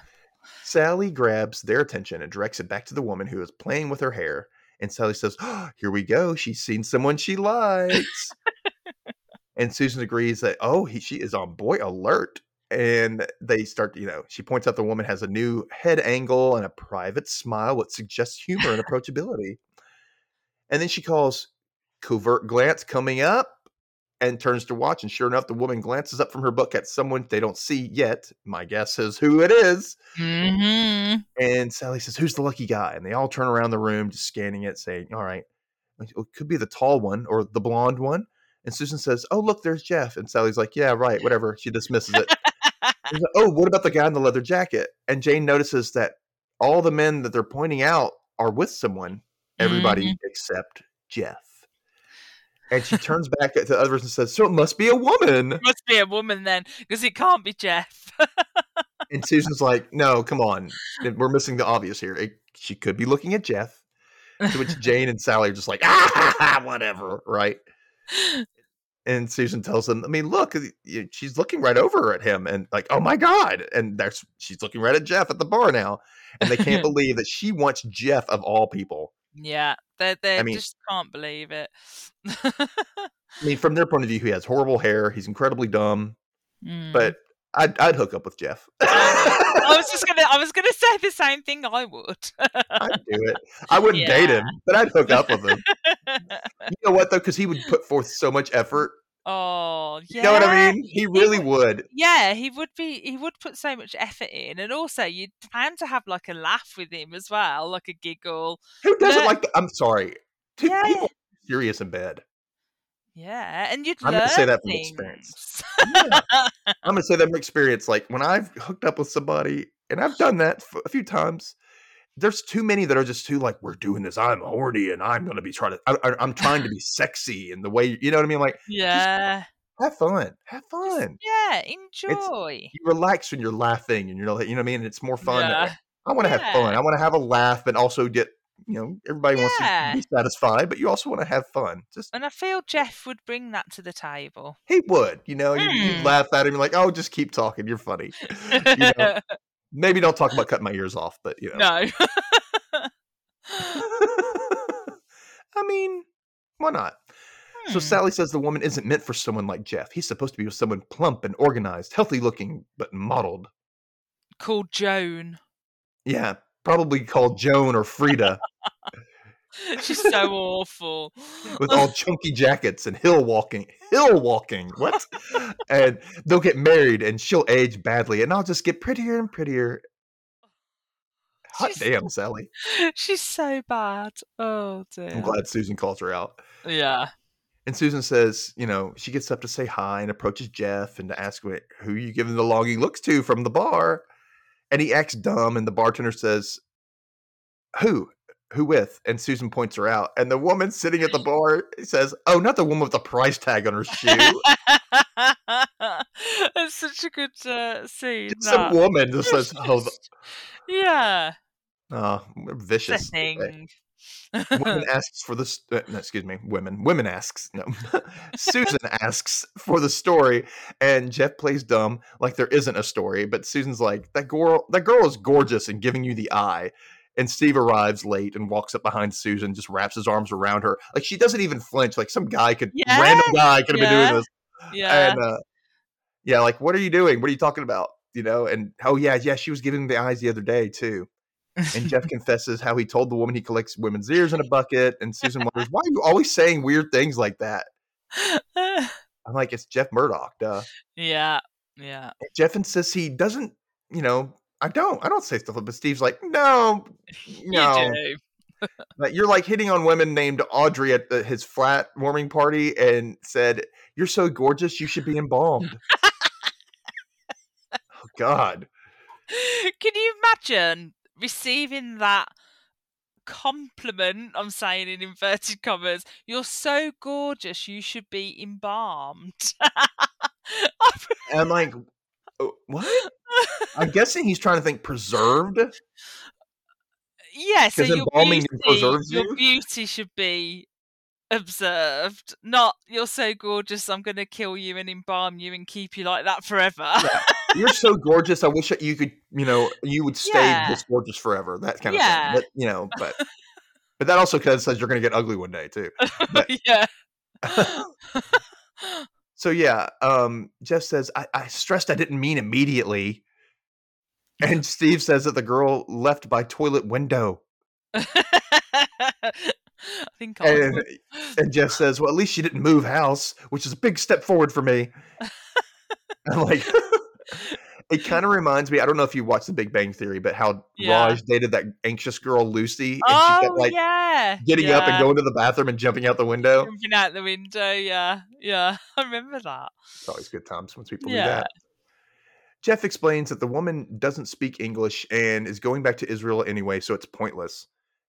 Sally grabs their attention and directs it back to the woman who is playing with her hair. And Sally says, oh, Here we go. She's seen someone she likes. and Susan agrees that, oh, he, she is on boy alert. And they start, you know, she points out the woman has a new head angle and a private smile, which suggests humor and approachability. And then she calls covert glance coming up and turns to watch. And sure enough, the woman glances up from her book at someone they don't see yet. My guess is who it is. Mm-hmm. And Sally says, Who's the lucky guy? And they all turn around the room, just scanning it, saying, All right, it could be the tall one or the blonde one. And Susan says, Oh, look, there's Jeff. And Sally's like, Yeah, right, whatever. She dismisses it. Like, oh, what about the guy in the leather jacket? And Jane notices that all the men that they're pointing out are with someone, everybody Mhm. except Jeff. And she turns back to the others and says, So it must be a woman. Must be a woman then, because it can't be Jeff. And Susan's like, No, come on. We're missing the obvious here. It, she could be looking at Jeff. To which Jane and Sally are just like, ah, whatever, right? And Susan tells them, I mean, look, she's looking right over at him, and like, oh my god! And there's she's looking right at Jeff at the bar now, and they can't believe that she wants Jeff of all people. yeah, they they I mean- just can't believe it. I mean, from their point of view, he has horrible hair, he's incredibly dumb, Mm. but I'd, I'd hook up with Jeff. I was just gonna, I was gonna say the same thing. I would. I'd do it. I wouldn't date him, but I'd hook up with him. You know what though? Because he would put forth so much effort. oh, yeah. You know what I mean? He really would. Yeah, he would be. He would put so much effort in, and also you'd plan to have like a laugh with him as well, like a giggle. Who doesn't Yeah. like? The, I'm sorry. Yeah. people are serious in bed. Yeah, and you'd I'm gonna say that from things. experience. Yeah. I'm gonna say that from experience. Like when I've hooked up with somebody, and I've done that f- a few times. There's too many that are just too like we're doing this. I'm horny, and I'm gonna be trying to. I, I'm trying to be sexy, and the way you know what I mean. Like yeah, have fun, have fun. yeah, enjoy. You relax when you're laughing, and you're like, you know what I mean. It's more fun. Yeah. I want to have fun. I want to have a laugh, and also get you know everybody wants to be satisfied, but you also want to have fun. Just And I feel Jeff would bring that to the table. he would, you know, you, you Hmm. laugh at him, you're like, oh, just keep talking, you're funny. you know, maybe don't talk about cutting my ears off, but you know, no. I mean, why not? So Hmm. Sally says the woman isn't meant for someone like Jeff. He's supposed to be with someone plump and organized, healthy looking, but modeled. Called Joan. Yeah, probably called Joan or Frida, She's so awful. with all chunky jackets and hill walking. Hill walking, what? and they'll get married, and she'll age badly, and I'll just get prettier and prettier. Hot She's- damn, Sally! She's so bad. Oh dear. I'm glad Susan calls her out. Yeah. And Susan says, you know, she gets up to say hi and approaches Jeff and to ask who you giving the longing looks to from the bar. And he acts dumb, and the bartender says, Who? Who with? And Susan points her out. And the woman sitting at the bar says, Oh, not the woman with the price tag on her shoe. It's such a good uh, scene. Just some that. woman just says, Oh, the, yeah. oh vicious. Setting. Women asks for the st- uh, no, excuse me women. Women asks no. Susan asks for the story and jeff plays dumb like there isn't a story but susan's like that girl that girl is gorgeous and giving you the eye. And steve arrives late and walks up behind susan just wraps his arms around her. Like she doesn't even flinch like some guy could Yeah, random guy could have been doing this. yeah. and uh yeah like what are you doing? What are you talking about? You know and oh yeah yeah she was giving the eyes the other day too and Jeff confesses how he told the woman he collects women's ears in a bucket. And Susan wonders, why are you always saying weird things like that? I'm like, it's Jeff Murdock, duh. yeah. Yeah. And Jeff insists he doesn't, you know, I don't, I don't say stuff but Steve's like, no, no. You You're like hitting on women named Audrey at the, his flat warming party and said, you're so gorgeous, you should be embalmed. oh, God. Can you imagine receiving that compliment? I'm saying in inverted commas. You're so gorgeous. You should be embalmed. And I'm like, "Oh, what? I'm guessing he's trying to think preserved. yeah. So your embalming beauty, preserves your you? beauty should be observed. Not you're so gorgeous. I'm going to kill you and embalm you and keep you like that forever. You're so gorgeous. I wish that you could, you know, you would stay Yeah. this gorgeous forever. That kind of Yeah. thing. But you know, but but that also kind of says you're going to get ugly one day too. But- yeah. So yeah, um, Jeff says, I, I stressed I didn't mean immediately. And Steve says that the girl left by toilet window. I think I And, and Jeff says, Well, at least she didn't move house, which is a big step forward for me. I'm like, it kind of reminds me. I don't know if you watched The Big Bang Theory, but how Yeah. Raj dated that anxious girl Lucy, and she oh kept like yeah, getting up and going to the bathroom and jumping out the window. jumping out the window. Yeah, yeah, I remember that. It's always good times when people do that. Jeff explains that the woman doesn't speak English and is going back to Israel anyway, so it's pointless.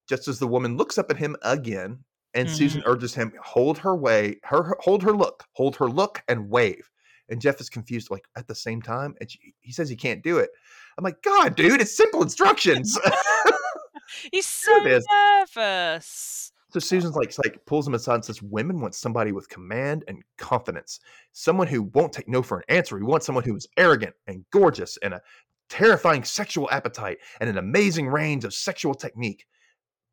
Just as the woman looks up at him again, and Susan Mm-hmm. urges him, hold her way, her, her- hold her look, hold her look and wave. And Jeff is confused, like at the same time, and she, he says he can't do it. I'm like, God, dude, it's simple instructions. He's so nervous. So Susan's like, like pulls him aside and says, "Women want somebody with command and confidence, someone who won't take no for an answer. We want someone who is arrogant and gorgeous and a terrifying sexual appetite and an amazing range of sexual technique.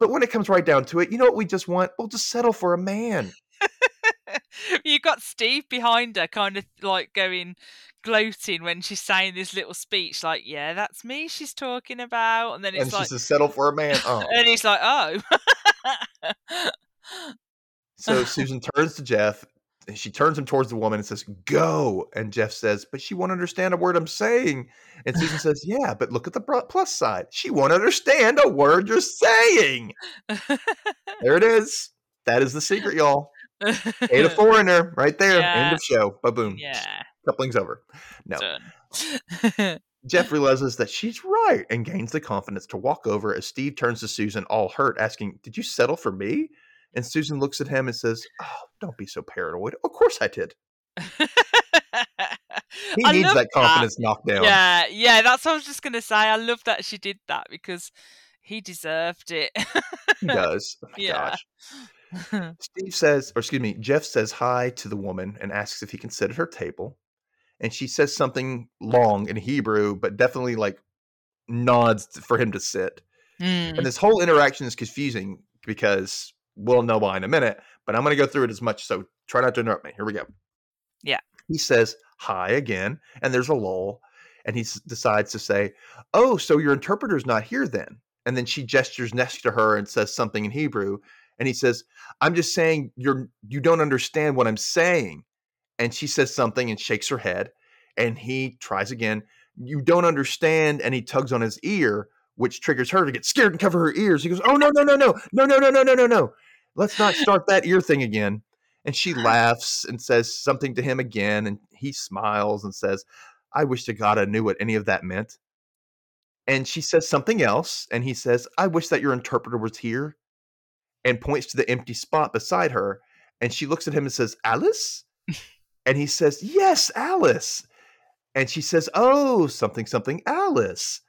But when it comes right down to it, you know what we just want? We'll just settle for a man. you got Steve behind her, kind of like going gloating when she's saying this little speech, like, "Yeah, that's me." She's talking about, and then and it's she like, says, "Settle for a man." Oh. and he's like, "Oh." So Susan turns to Jeff. And she turns him towards the woman and says, Go. And Jeff says, But she won't understand a word I'm saying. And Susan says, Yeah, but look at the plus side. She won't understand a word you're saying. There it is. That is the secret, y'all. Ain't a foreigner right there. Yeah. End of show. Ba boom. yeah, Coupling's over. No. Jeff realizes that she's right and gains the confidence to walk over as Steve turns to Susan, all hurt, asking, Did you settle for me? And Susan looks at him and says, Oh, don't be so paranoid. Of course I did. He I needs that confidence knocked down. Yeah, yeah, that's what I was just gonna say. I love that she did that because he deserved it. He does. Oh my Yeah. gosh. Steve says, or excuse me, Jeff says hi to the woman and asks if he can sit at her table. And she says something long in Hebrew, but definitely like nods for him to sit. Mm. And this whole interaction is confusing because we'll know why in a minute, but I'm going to go through it as much. So try not to interrupt me. Here we go. Yeah. He says hi again, and there's a lull. And he s- decides to say, Oh, so your interpreter's not here then? And then she gestures next to her and says something in Hebrew. And he says, I'm just saying you're you don't understand what I'm saying. And she says something and shakes her head. And he tries again. You don't understand. And he tugs on his ear, which triggers her to get scared and cover her ears. He goes, Oh no, no, no, no, no, no, no, no, no, no, no. Let's not start that ear thing again. And she laughs and says something to him again. And he smiles and says, I wish to God I knew what any of that meant. And she says something else. And he says, I wish that your interpreter was here. And points to the empty spot beside her. And she looks at him and says, Alice? and he says, Yes, Alice. And she says, Oh, something, something, Alice.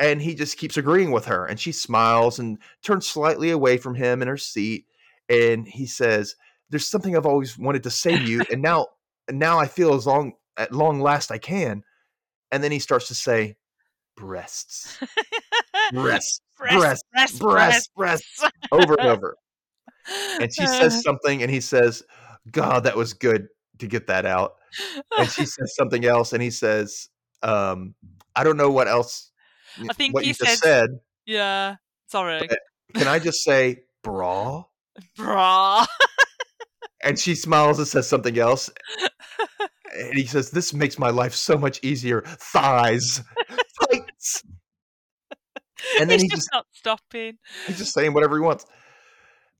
And he just keeps agreeing with her. And she smiles and turns slightly away from him in her seat. And he says, There's something I've always wanted to say to you. And now, now I feel as long at long last I can. And then he starts to say, breasts, breasts, breasts, breasts, breasts, breasts, over and over. And she says something, and he says, God, that was good to get that out. And she says something else, and he says, um, I don't know what else I think what he you just said- said. yeah, sorry, Can I just say bra? brah. And she smiles and says something else. And he says, This makes my life so much easier. Thighs. Fights. And then He's he just just not stopping. he's just saying whatever he wants.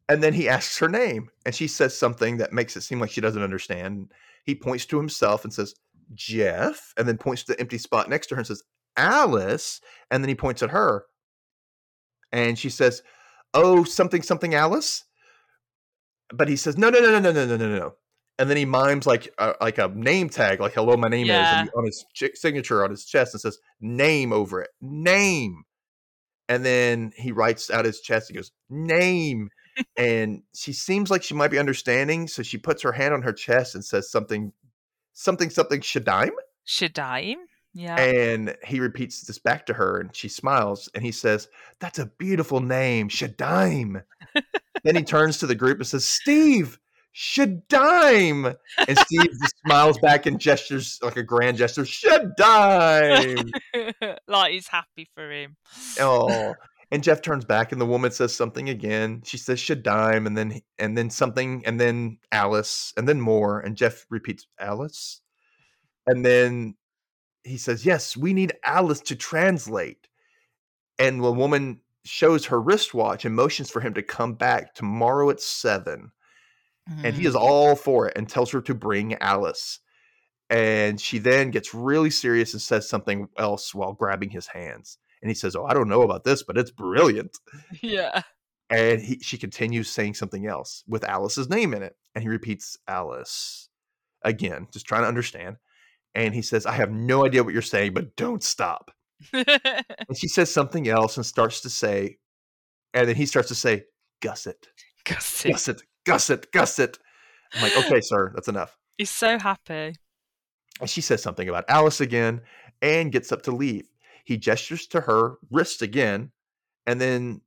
And then he asks her name, and she says something that makes it seem like she doesn't understand. He points to himself and says, Jeff, and then points to the empty spot next to her and says, Alice. And then he points at her. And she says, Oh, something, something, Alice. But he says, No, no, no, no, no, no, no, no, no. And then he mimes like a, like a name tag, like "Hello, my name is," Yeah. he- on his signature on his chest, and says "name" over it, name. And then he writes out his chest. He goes, "Name." and she seems like she might be understanding, so she puts her hand on her chest and says something, something, something, Shadaim. Shadaim. Yeah. And he repeats this back to her, and she smiles, and he says, "That's a beautiful name, Shadime. then he turns to the group and says, "Steve, Shadime. And Steve just smiles back and gestures like a grand gesture, Shadime. like he's happy for him. Oh. And Jeff turns back and the woman says something again. She says Shadime and then and then something and then Alice and then more. And Jeff repeats Alice. And then he says, Yes, we need Alice to translate. And the woman shows her wristwatch and motions for him to come back tomorrow at seven. And he is Mm. all for it and tells her to bring Alice. And she then gets really serious and says something else while grabbing his hands. And he says, Oh, I don't know about this, but it's brilliant. Yeah. And he, she continues saying something else with Alice's name in it. And he repeats Alice again, just trying to understand. And he says, I have no idea what you're saying, but don't stop. And she says something else and starts to say, and then he starts to say, Gusset, Gussie. Gusset, Gusset, Gusset. I'm like, okay, sir, that's enough. He's so happy. And she says something about Alice again and gets up to leave. He gestures to her wrist again, and then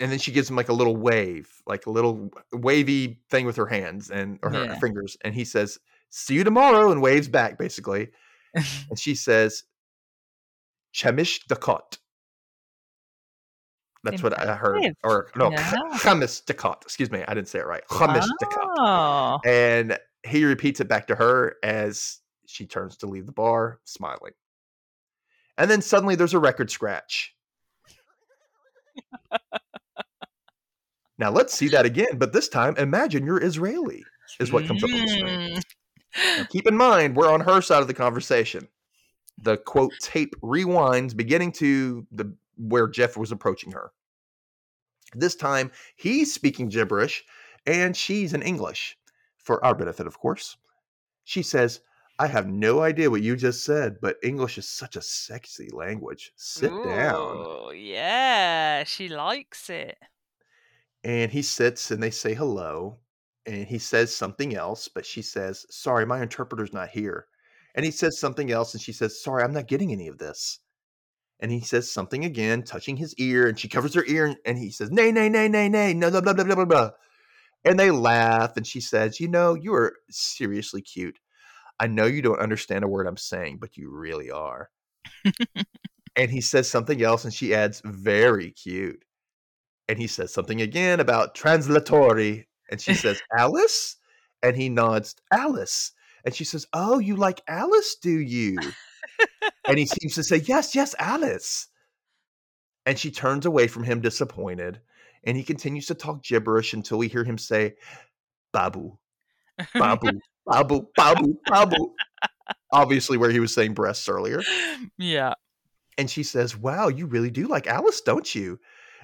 and then she gives him like a little wave, like a little wavy thing with her hands and or her Yeah. fingers. And he says, See you tomorrow, and waves back basically. And she says, Chemish Dakot. That's what I heard. Or no. Chamis Dakot. Excuse me, I didn't say it right. Chamis Dakot. Oh. And he repeats it back to her as she turns to leave the bar, smiling. And then suddenly there's a record scratch. now let's see that again, but this time imagine you're Israeli, is what comes up on the screen. Hmm. Now, keep in mind, we're on her side of the conversation. The quote tape rewinds, beginning to the where Jeff was approaching her. This time, he's speaking gibberish, and she's in English, for our benefit, of course. She says, "I have no idea what you just said, but English is such a sexy language. Sit down." Ooh, Yeah, she likes it. And he sits, and they say hello, and he says something else, but she says, "Sorry, my interpreter's not here." And he says something else, and she says, Sorry, I'm not getting any of this. And he says something again, touching his ear, and she covers her ear, and- and he says, Nay, nay, nay, nay, nay, no, blah, blah, blah, blah, blah, blah. And they laugh, and she says, You know, you are seriously cute. I know you don't understand a word I'm saying, but you really are. and he says something else, and she adds, Very cute. And he says something again about translatory, and she says, Alice? And he nods, Alice. And she says, Oh, you like Alice, do you? and he seems to say, Yes, yes, Alice. And she turns away from him disappointed. And he continues to talk gibberish until we hear him say, Babu, Babu, Babu, Babu, Babu. Obviously, where he was saying breasts earlier. yeah. And she says, Wow, you really do like Alice, don't you?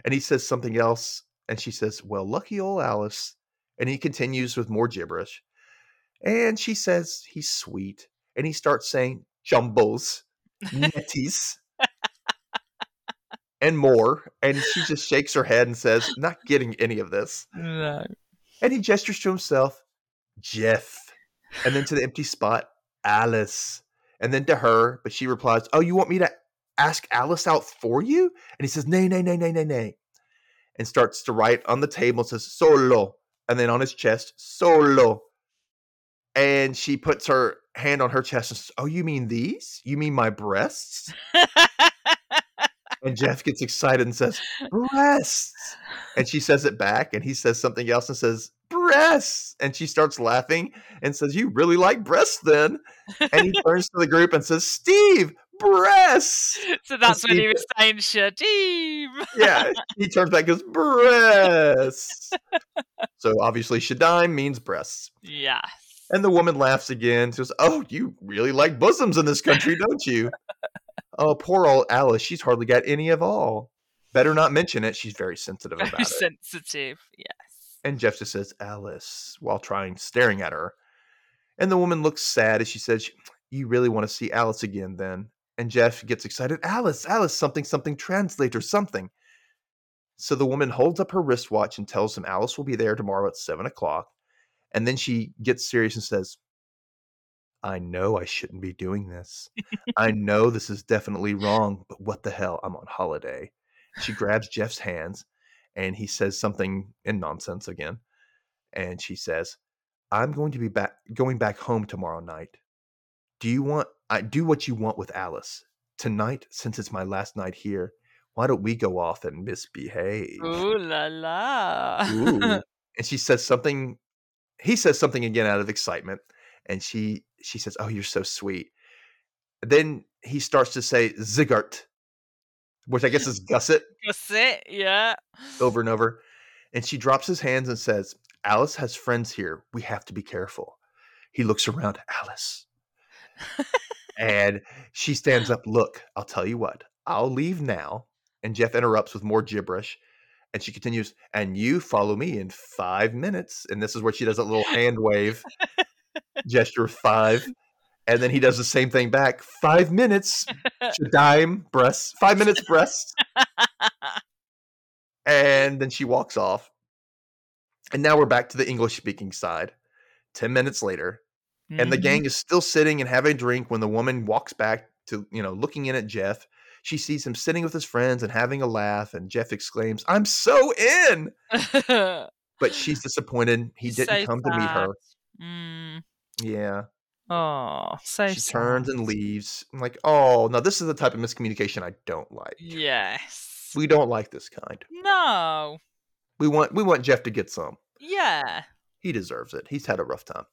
And he says something else. And she says, Well, lucky old Alice. And he continues with more gibberish. And she says, He's sweet. And he starts saying, Jumbles, netties, and more. And she just shakes her head and says, Not getting any of this. No. And he gestures to himself, Jeff. And then to the empty spot, Alice. And then to her, but she replies, Oh, you want me to ask Alice out for you? And he says, Nay, nay, nay, nay, nay, nay. And starts to write on the table and says, Solo. And then on his chest, Solo. And she puts her hand on her chest and says, Oh, you mean these? You mean my breasts? And Jeff gets excited and says, Breasts. And she says it back, and he says something else and says, Breasts. And she starts laughing and says, You really like breasts then? And he turns to the group and says, Steve, breasts. so that's when he was saying Shadim. Yeah. He turns back and goes, Breasts. So obviously, Shadim means breasts. yes. And the woman laughs again. Says, "Oh, you really like bosoms in this country, don't you?" oh, poor old Alice. She's hardly got any of all. Better not mention it. She's very sensitive Very about it. sensitive. Yes. And Jeff just says, "Alice," while trying staring at her. And the woman looks sad as she says, "You really want to see Alice again, then?" And Jeff gets excited. Alice, Alice, something, something, translate or something. So the woman holds up her wristwatch and tells him Alice will be there tomorrow at seven o'clock. And then she gets serious and says, I know I shouldn't be doing this. I know this is definitely wrong, but what the hell? I'm on holiday. She grabs Jeff's hands and he says something in nonsense again. and she says, "I'm going to be back going back home tomorrow night. Do you want I do what you want with Alice tonight? Since it's my last night here, why don't we go off and misbehave?" Ooh la la. Ooh. and she says something. He says something again out of excitement, and she she says, "Oh, you're so sweet." Then he starts to say "Zigart," which I guess is gusset Gusset. Yeah. over and over. And she drops his hands and says, Alice has friends here. We have to be careful. He looks around, Alice. And she stands up. Look, I'll tell you what, I'll leave now. And Jeff interrupts with more gibberish. And she continues, and you follow me in five minutes. And this is where she does a little hand wave gesture of five. And then he does the same thing back. Five minutes, dime breasts, five minutes breasts. And then she walks off. And now we're back to the English speaking side. 10 minutes later, and the Mhm. gang is still sitting and having a drink when the woman walks back to, you know, looking in at Jeff. She sees him sitting with his friends and having a laugh, and Jeff exclaims, I'm so in. But she's disappointed. He didn't so come to meet her. Mm. Yeah. Oh, so She sad. turns and leaves. I'm like, oh, no, this is the type of miscommunication I don't like. Yes. We don't like this kind. No. We want we want Jeff to get some. Yeah. He deserves it. He's had a rough time.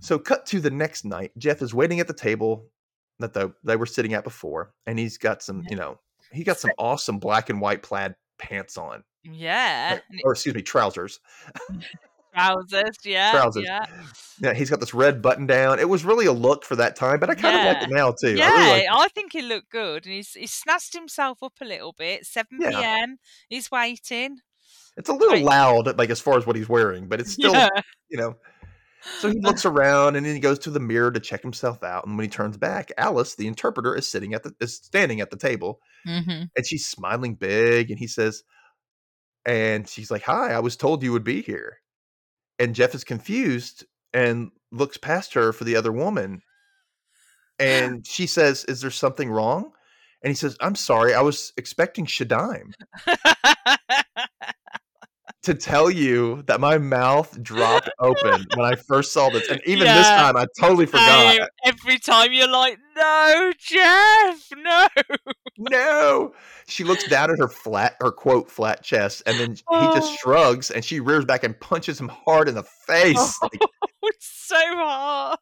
So cut to the next night. Jeff is waiting at the table that the, they were sitting at before, and he's got some, you know, he got some awesome black and white plaid pants on, Yeah. or, or excuse me, trousers. Mm. Trousers. Yeah. Trousers. Yeah. Yeah, he's got this red button down. It was really a look for that time, but I kind of like it now too. Yeah, I really like I think he looked good, and he's he's snatched himself up a little bit. Seven Yeah. p.m. He's waiting. It's a little Right. loud, like as far as what he's wearing, but it's still, yeah. you know. So he looks around and then he goes to the mirror to check himself out. And when he turns back, Alice, the interpreter, is sitting at the is standing at the table, Mm-hmm. and she's smiling big. And he says, and she's like, "Hi, I was told you would be here." And Jeff is confused and looks past her for the other woman, and she says, "Is there something wrong?" And he says, "I'm sorry, I was expecting Shadaim." to tell you that my mouth dropped open when I first saw this. And even this time, I totally forgot. Every time you're like, no, Jeff, no. No. She looks down at her flat, her quote, flat chest, and then he just Oh. shrugs and she rears back and punches him hard in the face. Oh, like, it's so hard.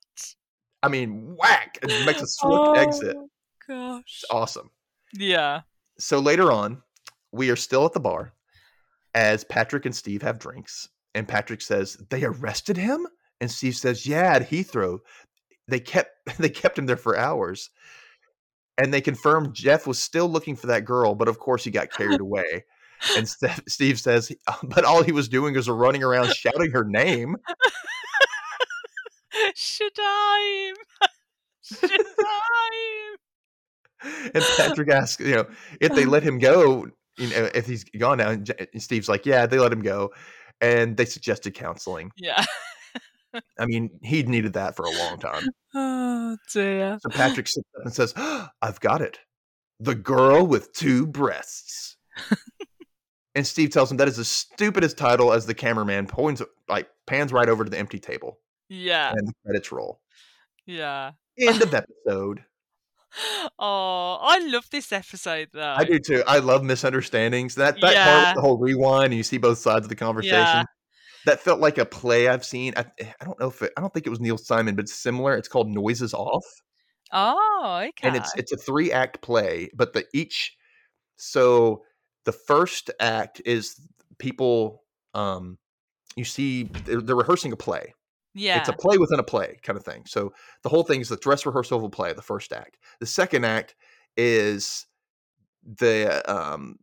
I mean, whack! And makes a swift exit. Oh, Gosh. It's awesome. Yeah. So later on, we are still at the bar as Patrick and Steve have drinks. And Patrick says, They arrested him? And Steve says, Yeah, at Heathrow. They kept they kept him there for hours. And they confirmed Jeff was still looking for that girl, but of course he got carried away. And Ste- Steve says, but all he was doing was running around shouting her name. Shadaim. Shadaim. And Patrick asks, you know, if they let him go, you know, if he's gone now. And Steve's like, yeah, they let him go. And they suggested counseling. Yeah. I mean, he needed that for a long time. Oh dear. So Patrick sits up and says, I've got it. The girl with two breasts. and Steve tells him that is the stupidest title as the cameraman points like pans right over to the empty table Yeah. and the credits roll. Yeah. End of episode. Oh, I love this episode though. I do too. I love misunderstandings. That that part Yeah. with the whole rewind and you see both sides of the conversation. Yeah. That felt like a play I've seen. I, I don't know if it, I don't think it was Neil Simon, but it's similar. It's called Noises Off. Oh, okay. and it's it's a three act play but the each so the first act is people um you see they're, they're rehearsing a play yeah. it's a play within a play kind of thing so the whole thing is the dress rehearsal of a play the first act the second act is the um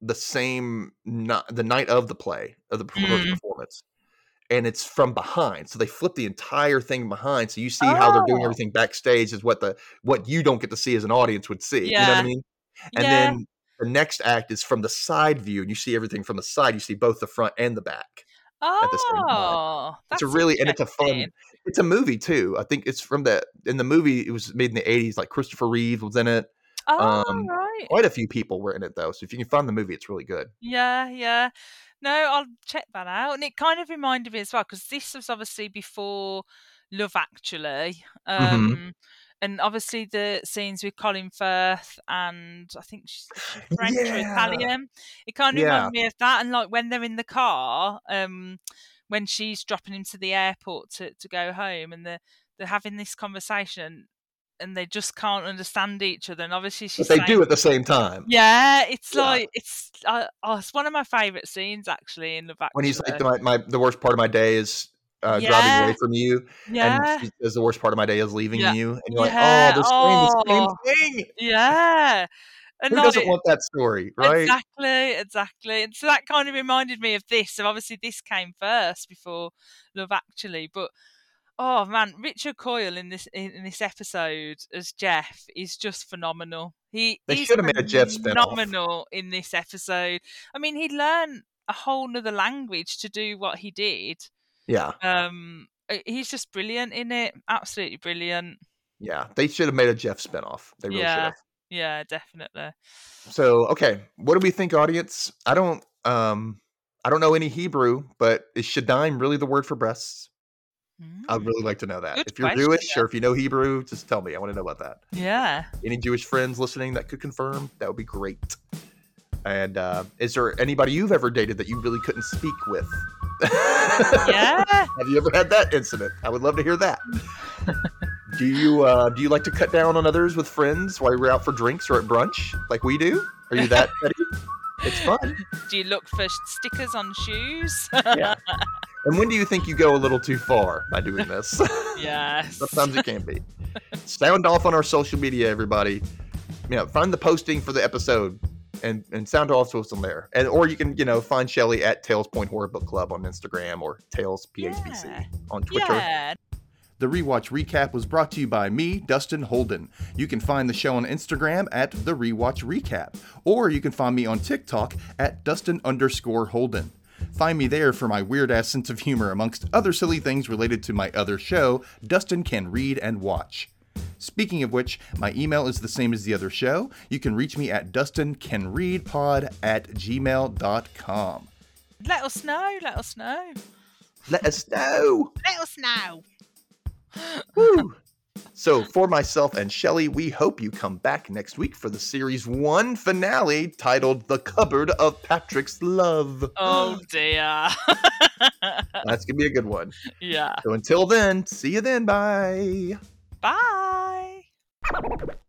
the same not the night of the play of the Mm. performance and it's from behind so they flip the entire thing behind so you see how they're doing Oh. everything backstage is what the what you don't get to see as an audience would see you know what i mean and yeah. then the next act is from the side view and you see everything from the side you see both the front and the back at the same time. oh, it's a that's really and it's a fun it's a movie too i think it's from the in the movie it was made in the 80s like christopher reeve was in it Oh, um, right. quite a few people were in it though so if you can find the movie it's really good Yeah, yeah. no, I'll check that out. And it kind of reminded me as well because this was obviously before Love Actually. Mm-hmm. And obviously the scenes with Colin Firth and I think she's, French or Italian. It kind of Yeah. reminded me of that. And like when they're in the car, um, when she's dropping him to the airport to, to go home and they're, they're having this conversation and they just can't understand each other. And obviously she's But they saying, do at the same time. yeah, it's Yeah. like it's uh, oh, it's one of my favorite scenes actually in the back. When he's like, my, my the worst part of my day is uh, driving away from you, yeah, and she says the worst part of my day is leaving Yeah. you, and you're Yeah. like, oh, they're Oh. the same thing. yeah, and Who like- doesn't want that story, right? Exactly, exactly. And so that kind of reminded me of this. So obviously this came first before Love Actually, but oh man, Richard Coyle in this in, this episode as Jeff is just phenomenal. He They should have made a Jeff phenomenal in this episode. I mean, he learned a whole nother language to do what he did. Yeah, Um, uh, he's just brilliant in it. Absolutely brilliant. yeah. They should have made a Jeff spinoff. They really should Yeah. have. Yeah, definitely. So, okay, what do we think, audience? I don't, um, I don't know any Hebrew, but is Shadaim really the word for breasts? I'd Mm, really like to know that. Good if you're question, Jewish or if you know Hebrew, just tell me. I want to know about that. Yeah. Any Jewish friends listening that could confirm, that would be great. And uh, is there anybody you've ever dated that you really couldn't speak with? Yeah. Have you ever had that incident? I would love to hear that. do you uh, do you like to cut down on others with friends while we're out for drinks or at brunch, like we do? Are you that petty? It's fun. Do you look for stickers on shoes? Yeah. And when do you think you go a little too far by doing this? yes. Sometimes it can be. Sound off on our social media, everybody. You know, find the posting for the episode and and sound off to us on there. And or you can, you know, find Chelley at Tales Point Horror Book Club on Instagram or Tales PHBC Yeah. on Twitter. Yeah. The Rewatch Recap was brought to you by me, Dustin Holden. You can find the show on Instagram at The Rewatch Recap, or you can find me on TikTok at Dustin underscore Holden. Find me there for my weird ass sense of humor, amongst other silly things related to my other show, Dustin Can Read and Watch. Speaking of which, my email is the same as the other show. You can reach me at dustincanreadpod at gmail.com. Let us know. Let us know. Let us know! Let us know. Woo. So, for myself and Chelley, we hope you come back next week for the series one finale titled The Cupboard of Patrick's Love. Oh dear. That's going to be a good one. yeah. So, until then, see you then. Bye. Bye.